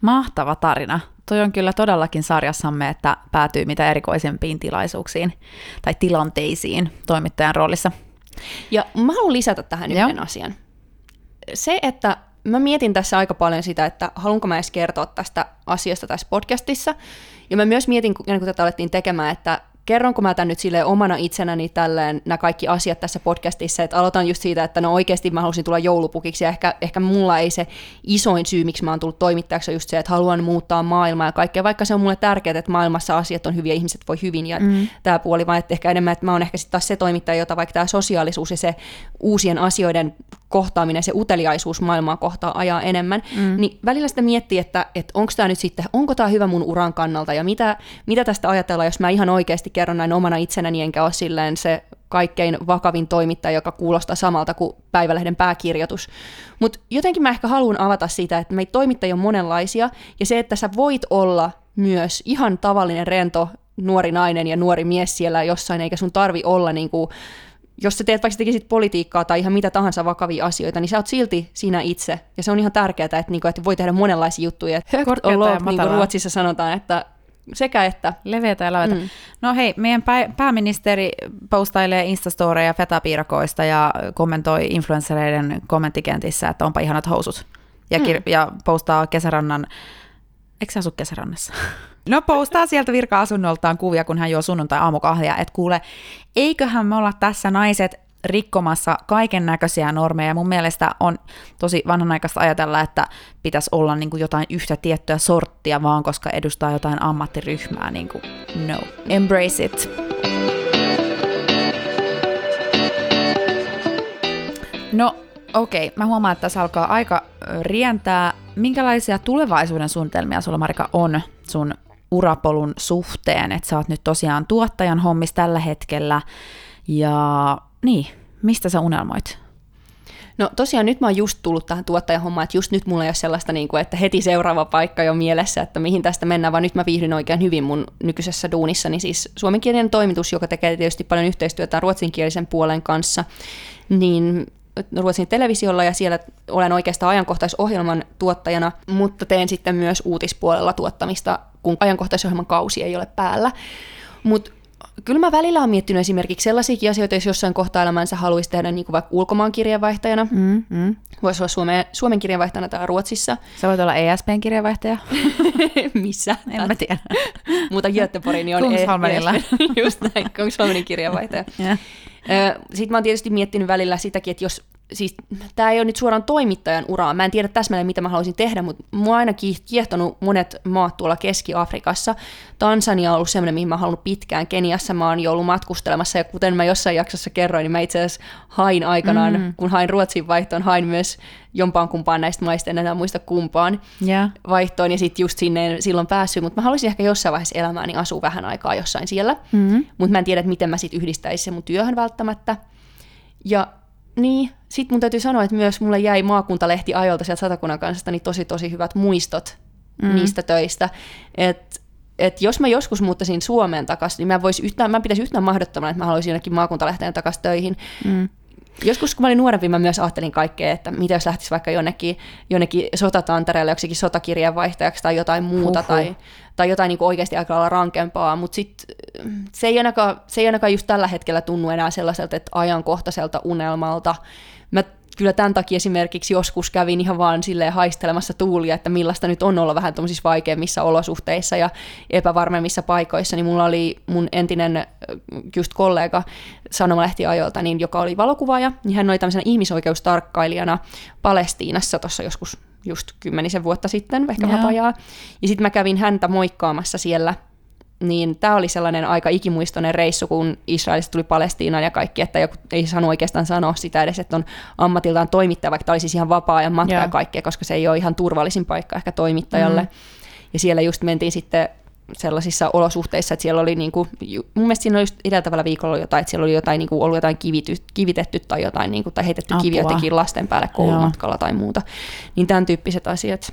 Mahtava tarina. Toi on kyllä todellakin sarjassamme, että päätyy mitä erikoisempiin tilaisuuksiin tai tilanteisiin toimittajan roolissa. Ja mä haluan lisätä tähän Joo. yhden asian. Se, että mä mietin tässä aika paljon sitä, että haluanko mä edes kertoa tästä asiasta tässä podcastissa. Ja mä myös mietin, kun tätä alettiin tekemään, että kerronko mä tämän nyt sille omana itsenäni tälleen nämä kaikki asiat tässä podcastissa, että aloitan just siitä, että no oikeasti mä halusin tulla joulupukiksi ja ehkä, ehkä mulla ei se isoin syy, miksi mä oon tullut toimittajaksi on just se, että haluan muuttaa maailmaa ja kaikkea, vaikka se on mulle tärkeää, että maailmassa asiat on hyviä, ihmiset voi hyvin ja mm. tämä puoli, vaan että ehkä enemmän, että mä oon ehkä sitten taas se toimittaja, jota vaikka tämä sosiaalisuus ja se uusien asioiden kohtaaminen, se uteliaisuus maailmaa kohtaa ajaa enemmän, mm. niin välillä sitä miettii, että, että onko tämä nyt sitten, onko tämä hyvä mun uran kannalta ja mitä, mitä tästä ajatellaan, jos mä ihan oikeasti kerron näin omana itsenäni, enkä ole silleen se kaikkein vakavin toimittaja, joka kuulostaa samalta kuin Päivälehden pääkirjoitus. Mutta jotenkin mä ehkä haluan avata sitä, että meitä toimittajia on monenlaisia, ja se, että sä voit olla myös ihan tavallinen rento nuori nainen ja nuori mies siellä jossain, eikä sun tarvi olla niin kuin jos sä teet vaikka tekisit politiikkaa tai ihan mitä tahansa vakavia asioita, niin sä oot silti siinä itse. Ja se on ihan tärkeää, että, niinku, että voi tehdä monenlaisia juttuja. Högt on lov, niin kuin Ruotsissa sanotaan, että sekä että. Leveätä ja. Mm. No hei, meidän pää- pääministeri postailee instastoreja fetapiirakoista ja kommentoi influenssereiden kommenttikentissä, että onpa ihanat housut. Ja, kir- mm. ja postaa kesärannan, eikö se asu kesärannassa? No postaa sieltä virka-asunnoltaan kuvia, kun hän juo sunnuntai-aamukahvia, että kuule, eiköhän me olla tässä naiset rikkomassa kaiken näköisiä normeja. Mun mielestä on tosi vanhanaikaista ajatella, että pitäisi olla niin kuin jotain yhtä tiettyä sorttia vaan, koska edustaa jotain ammattiryhmää. Niin kuin, no, embrace it. No okei, okay. mä huomaan, että tässä alkaa aika rientää. Minkälaisia tulevaisuuden suunnitelmia sulla Marika on sun urapolun suhteen, että sä oot nyt tosiaan tuottajan hommis tällä hetkellä, ja niin, mistä sä unelmoit? No tosiaan nyt mä oon just tullut tähän tuottajahommaan, että just nyt mulla ei ole sellaista, niin kuin, että heti seuraava paikka jo mielessä, että mihin tästä mennään, vaan nyt mä viihdyn oikein hyvin mun nykyisessä duunissani. Siis suomenkielinen toimitus, joka tekee tietysti paljon yhteistyötä ruotsinkielisen puolen kanssa, niin Ruotsin televisiolla ja siellä olen oikeastaan ajankohtaisohjelman tuottajana, mutta teen sitten myös uutispuolella tuottamista, kun ajankohtaisohjelman kausi ei ole päällä. Mutta kyllä mä välillä olen miettinyt esimerkiksi sellaisia asioita, jos jossain kohtaa elämänsä haluaisi tehdä niin kuin vaikka ulkomaan kirjeenvaihtajana. Mm, mm. Voisi olla Suome, Suomen kirjeenvaihtajana täällä Ruotsissa. Sä voit olla ESPn kirjeenvaihtaja. Missä? En mä tiedä. Mutta Göteborgin on Kungsholmenilla. E- Just näin, Kungsholmenin kirjeenvaihtaja. Sitten mä oon tietysti miettinyt välillä sitäkin, että jos siis tämä ei ole nyt suoraan toimittajan uraa, mä en tiedä täsmälleen mitä mä haluaisin tehdä, mutta mua aina kiehtonut monet maat tuolla Keski-Afrikassa. Tansania on ollut semmoinen, mihin mä haluan pitkään. Keniassa mä oon jo ollut matkustelemassa ja kuten mä jossain jaksossa kerroin, niin mä itse asiassa hain aikanaan, mm. kun hain Ruotsin vaihtoon, hain myös jompaan kumpaan näistä maista, en enää muista kumpaan yeah. vaihtoon ja sitten just sinne silloin päässyt, mutta mä haluaisin ehkä jossain vaiheessa elämääni asua vähän aikaa jossain siellä, mm. mutta mä en tiedä, että miten mä sitten yhdistäisin sen mun työhön välttämättä. Ja niin, sitten mun täytyy sanoa, että myös mulle jäi maakuntalehti ajolta sieltä satakunnan kanssa niin tosi tosi hyvät muistot mm. niistä töistä. Että et jos mä joskus muuttaisin Suomeen takaisin, niin mä, vois yhtään, mä pitäisin yhtään mahdottomana, että mä haluaisin jonnekin maakuntalehteen takaisin töihin. Mm. Joskus kun mä olin nuorempi, mä myös ajattelin kaikkea, että mitä jos lähtisi vaikka jonnekin, jonnekin sotatantereelle joksikin sotakirjeenvaihtajaksi tai jotain muuta Huhhuh. tai, tai jotain niin oikeasti aika olla rankempaa, mutta sit, se, ei ainakaan, se ei ainakaan just tällä hetkellä tunnu enää sellaiselta, että ajankohtaiselta unelmalta. Mä kyllä tämän takia esimerkiksi joskus kävin ihan vaan silleen haistelemassa tuulia, että millaista nyt on olla vähän tuollaisissa vaikeimmissa olosuhteissa ja epävarmemmissa paikoissa, niin mulla oli mun entinen just kollega sanomalehtiajoilta, niin joka oli valokuvaaja, niin hän oli tämmöisenä ihmisoikeustarkkailijana Palestiinassa tuossa joskus just kymmenisen vuotta sitten, ehkä vähän vajaa. Ja sitten mä kävin häntä moikkaamassa siellä niin tämä oli sellainen aika ikimuistoinen reissu, kun Israelista tuli Palestiinaan ja kaikki, että joku ei sano oikeastaan sanoa sitä edes, että on ammatiltaan toimittaja, vaikka tämä oli siis ihan vapaa-ajan matka yeah. ja kaikkea, koska se ei ole ihan turvallisin paikka ehkä toimittajalle. Mm. Ja siellä just mentiin sitten sellaisissa olosuhteissa, että siellä oli, niin kuin, mun mielestä siinä oli just edeltävällä viikolla jotain, että siellä oli jotain, niin kuin, ollut jotain kivity, kivitetty tai jotain, niin kuin, tai heitetty Apua. kivi jotenkin lasten päälle koulumatkalla Joo. tai muuta. Niin tämän tyyppiset asiat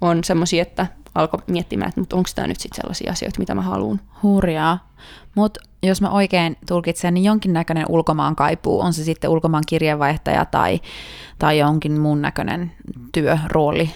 on semmoisia, että alkoi miettimään, että mutta onko tämä nyt sitten sellaisia asioita, mitä mä haluan. Hurjaa. Mutta jos mä oikein tulkitsen, niin jonkinnäköinen ulkomaan kaipuu, on se sitten ulkomaan kirjeenvaihtaja tai, tai jonkin muun näköinen työrooli.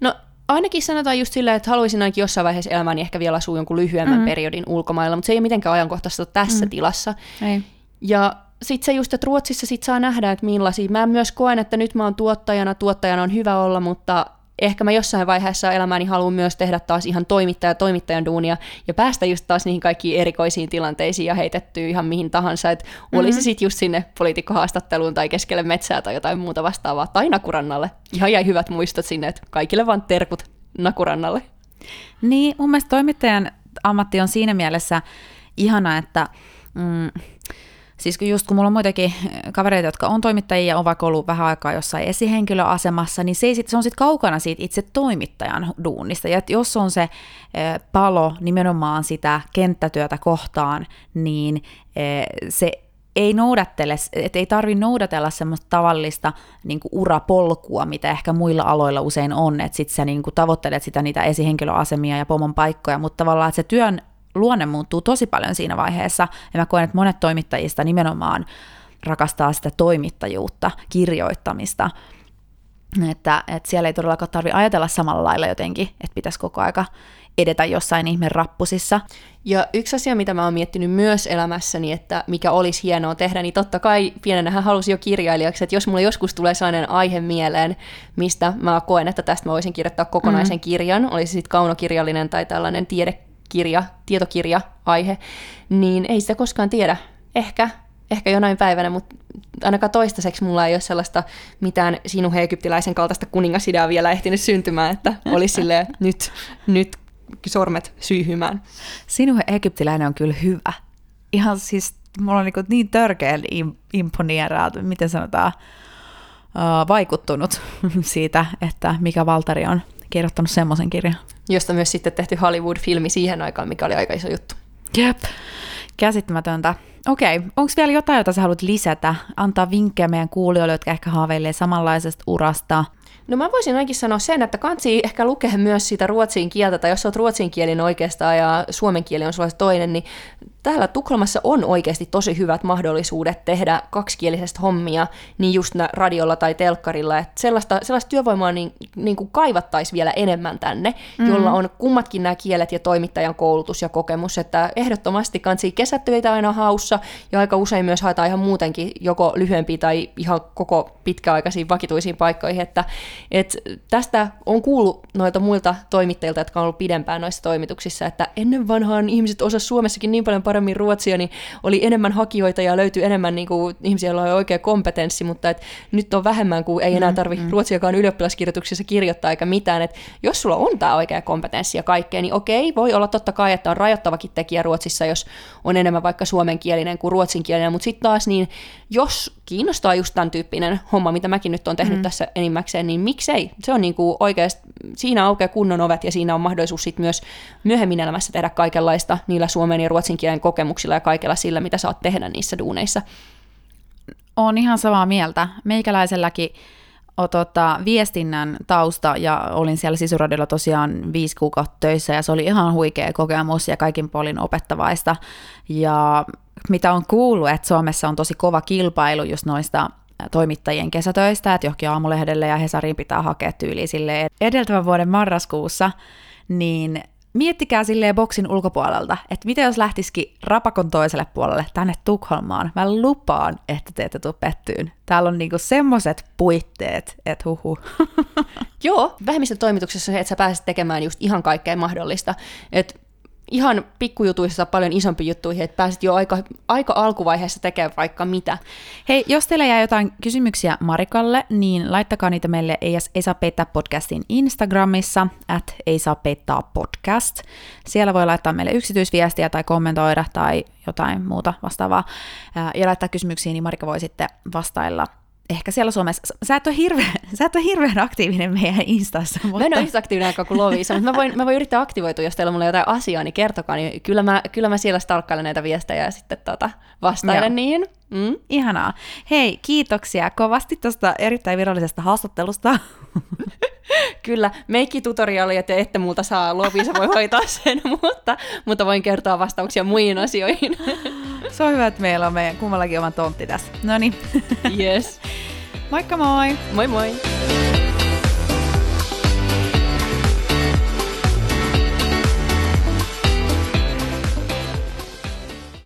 No ainakin sanotaan just silleen, että haluaisin ainakin jossain vaiheessa elämäni ehkä vielä asua jonkun lyhyemmän mm. periodin ulkomailla, mutta se ei ole mitenkään ajankohtaista tässä mm. tilassa. Ei. Ja sitten se just, että Ruotsissa sit saa nähdä, että millaisia. Mä myös koen, että nyt mä oon tuottajana, tuottajana on hyvä olla, mutta ehkä mä jossain vaiheessa elämääni haluan myös tehdä taas ihan toimittaja toimittajan duunia ja päästä just taas niihin kaikkiin erikoisiin tilanteisiin ja heitettyä ihan mihin tahansa, että mm-hmm. olisi sitten just sinne poliitikkohaastatteluun tai keskelle metsää tai jotain muuta vastaavaa tai nakurannalle. Ihan jäi hyvät muistot sinne, että kaikille vaan terkut nakurannalle. Niin, mun mielestä toimittajan ammatti on siinä mielessä ihana, että mm, Siis just kun mulla on muitakin kavereita, jotka on toimittajia, on vaikka ollut vähän aikaa jossain esihenkilöasemassa, niin se, ei sit, se on sitten kaukana siitä itse toimittajan duunista. Ja jos on se palo nimenomaan sitä kenttätyötä kohtaan, niin se ei noudattele, että ei tarvi noudatella semmoista tavallista niin urapolkua, mitä ehkä muilla aloilla usein on, että sit sä niin tavoittelet sitä niitä esihenkilöasemia ja pomon paikkoja, mutta tavallaan että se työn luonne muuttuu tosi paljon siinä vaiheessa, ja mä koen, että monet toimittajista nimenomaan rakastaa sitä toimittajuutta, kirjoittamista, että, että siellä ei todellakaan tarvitse ajatella samalla lailla jotenkin, että pitäisi koko aika edetä jossain ihmeen rappusissa. Ja yksi asia, mitä mä oon miettinyt myös elämässäni, että mikä olisi hienoa tehdä, niin totta kai pienenä hän halusi jo kirjailijaksi, että jos mulle joskus tulee sellainen aihe mieleen, mistä mä koen, että tästä mä voisin kirjoittaa kokonaisen mm. kirjan, olisi sitten kaunokirjallinen tai tällainen tiede kirja, tietokirja-aihe, niin ei sitä koskaan tiedä. Ehkä, ehkä jonain päivänä, mutta ainakaan toistaiseksi mulla ei ole sellaista mitään sinuhe egyptiläisen kaltaista kuningasideaa vielä ehtinyt syntymään, että olisi silleen nyt, nyt sormet syyhymään. Sinuhe egyptiläinen on kyllä hyvä. Ihan siis, mulla on niin, niin törkeän imponieraa, miten sanotaan, vaikuttunut siitä, että mikä Valtari on kirjoittanut semmoisen kirjan. Josta myös sitten tehty Hollywood-filmi siihen aikaan, mikä oli aika iso juttu. Jep, käsittämätöntä. Okei, onko vielä jotain, jota sä haluat lisätä? Antaa vinkkejä meidän kuulijoille, jotka ehkä haaveilee samanlaisesta urasta. No mä voisin ainakin sanoa sen, että kansi ehkä lukea myös sitä ruotsin kieltä, tai jos olet ruotsinkielinen oikeastaan ja suomen kieli on sulla toinen, niin täällä Tukholmassa on oikeasti tosi hyvät mahdollisuudet tehdä kaksikielisestä hommia, niin just radiolla tai telkkarilla, että sellaista, sellaista työvoimaa niin, niin kuin kaivattaisiin vielä enemmän tänne, mm-hmm. jolla on kummatkin nämä kielet ja toimittajan koulutus ja kokemus, että ehdottomasti kansi kesätöitä aina haussa, ja aika usein myös haetaan ihan muutenkin joko lyhyempiä tai ihan koko pitkäaikaisiin vakituisiin paikkoihin, että, että tästä on kuullut noilta muilta toimittajilta, jotka on ollut pidempään noissa toimituksissa, että ennen vanhaan ihmiset osasivat Suomessakin niin paljon paremmin ruotsia, niin oli enemmän hakijoita ja löytyi enemmän niin kuin, ihmisiä, joilla oli oikea kompetenssi, mutta et nyt on vähemmän, kuin ei enää mm, tarvitse mm, mm. ruotsiakaan ylioppilaskirjoituksissa kirjoittaa eikä mitään. Et jos sulla on tämä oikea kompetenssi ja kaikkea, niin okei, voi olla totta kai, että on rajoittavakin tekijä Ruotsissa, jos on enemmän vaikka suomenkielinen kuin ruotsinkielinen, mutta sitten taas niin, jos kiinnostaa just tämän tyyppinen homma, mitä mäkin nyt on tehnyt mm. tässä enimmäkseen, niin miksei? Se on niin kuin oikeasti, siinä aukeaa kunnon ovet ja siinä on mahdollisuus sit myös myöhemmin elämässä tehdä kaikenlaista niillä suomen ja ruotsin kielen kokemuksilla ja kaikella sillä, mitä saat tehdä niissä duuneissa. On ihan samaa mieltä. Meikäläiselläkin on tota, viestinnän tausta ja olin siellä sisuradilla tosiaan viisi kuukautta töissä ja se oli ihan huikea kokemus ja kaikin puolin opettavaista. Ja mitä on kuullut, että Suomessa on tosi kova kilpailu just noista toimittajien kesätöistä, että johonkin aamulehdelle ja Hesariin pitää hakea tyyli silleen edeltävän vuoden marraskuussa, niin miettikää silleen boksin ulkopuolelta, että mitä jos lähtisikin rapakon toiselle puolelle tänne Tukholmaan. Mä lupaan, että te ette tule pettyyn. Täällä on niinku semmoset puitteet, että huhu. Joo, vähemmistötoimituksessa se, että sä pääset tekemään just ihan kaikkea mahdollista. Et ihan pikkujutuissa paljon isompi juttuihin, että pääsit jo aika, aika alkuvaiheessa tekemään vaikka mitä. Hei, jos teillä jää jotain kysymyksiä Marikalle, niin laittakaa niitä meille ei, ei saa peittää podcastin Instagramissa, at ei saa peittää podcast. Siellä voi laittaa meille yksityisviestiä tai kommentoida tai jotain muuta vastaavaa. Ja laittaa kysymyksiä, niin Marika voi sitten vastailla ehkä siellä Suomessa, sä et ole hirveän, sä et ole hirveän aktiivinen meidän Instassa. Mutta... Mä en ole yhtä aktiivinen aika kuin Lovisa, mutta mä voin, mä voin yrittää aktivoitua, jos teillä on mulle jotain asiaa, niin kertokaa, niin kyllä mä, kyllä mä siellä stalkkailen näitä viestejä ja sitten tota, vastailen Joo. niihin. Mm. Ihanaa. Hei, kiitoksia kovasti tuosta erittäin virallisesta haastattelusta. Kyllä, meikki-tutoriaali, että ette multa saa, Lovisa voi hoitaa sen, mutta, mutta voin kertoa vastauksia muihin asioihin. Se on hyvä, että meillä on meidän kummallakin oma tontti tässä. No niin. Yes. Moikka moi! Moi moi!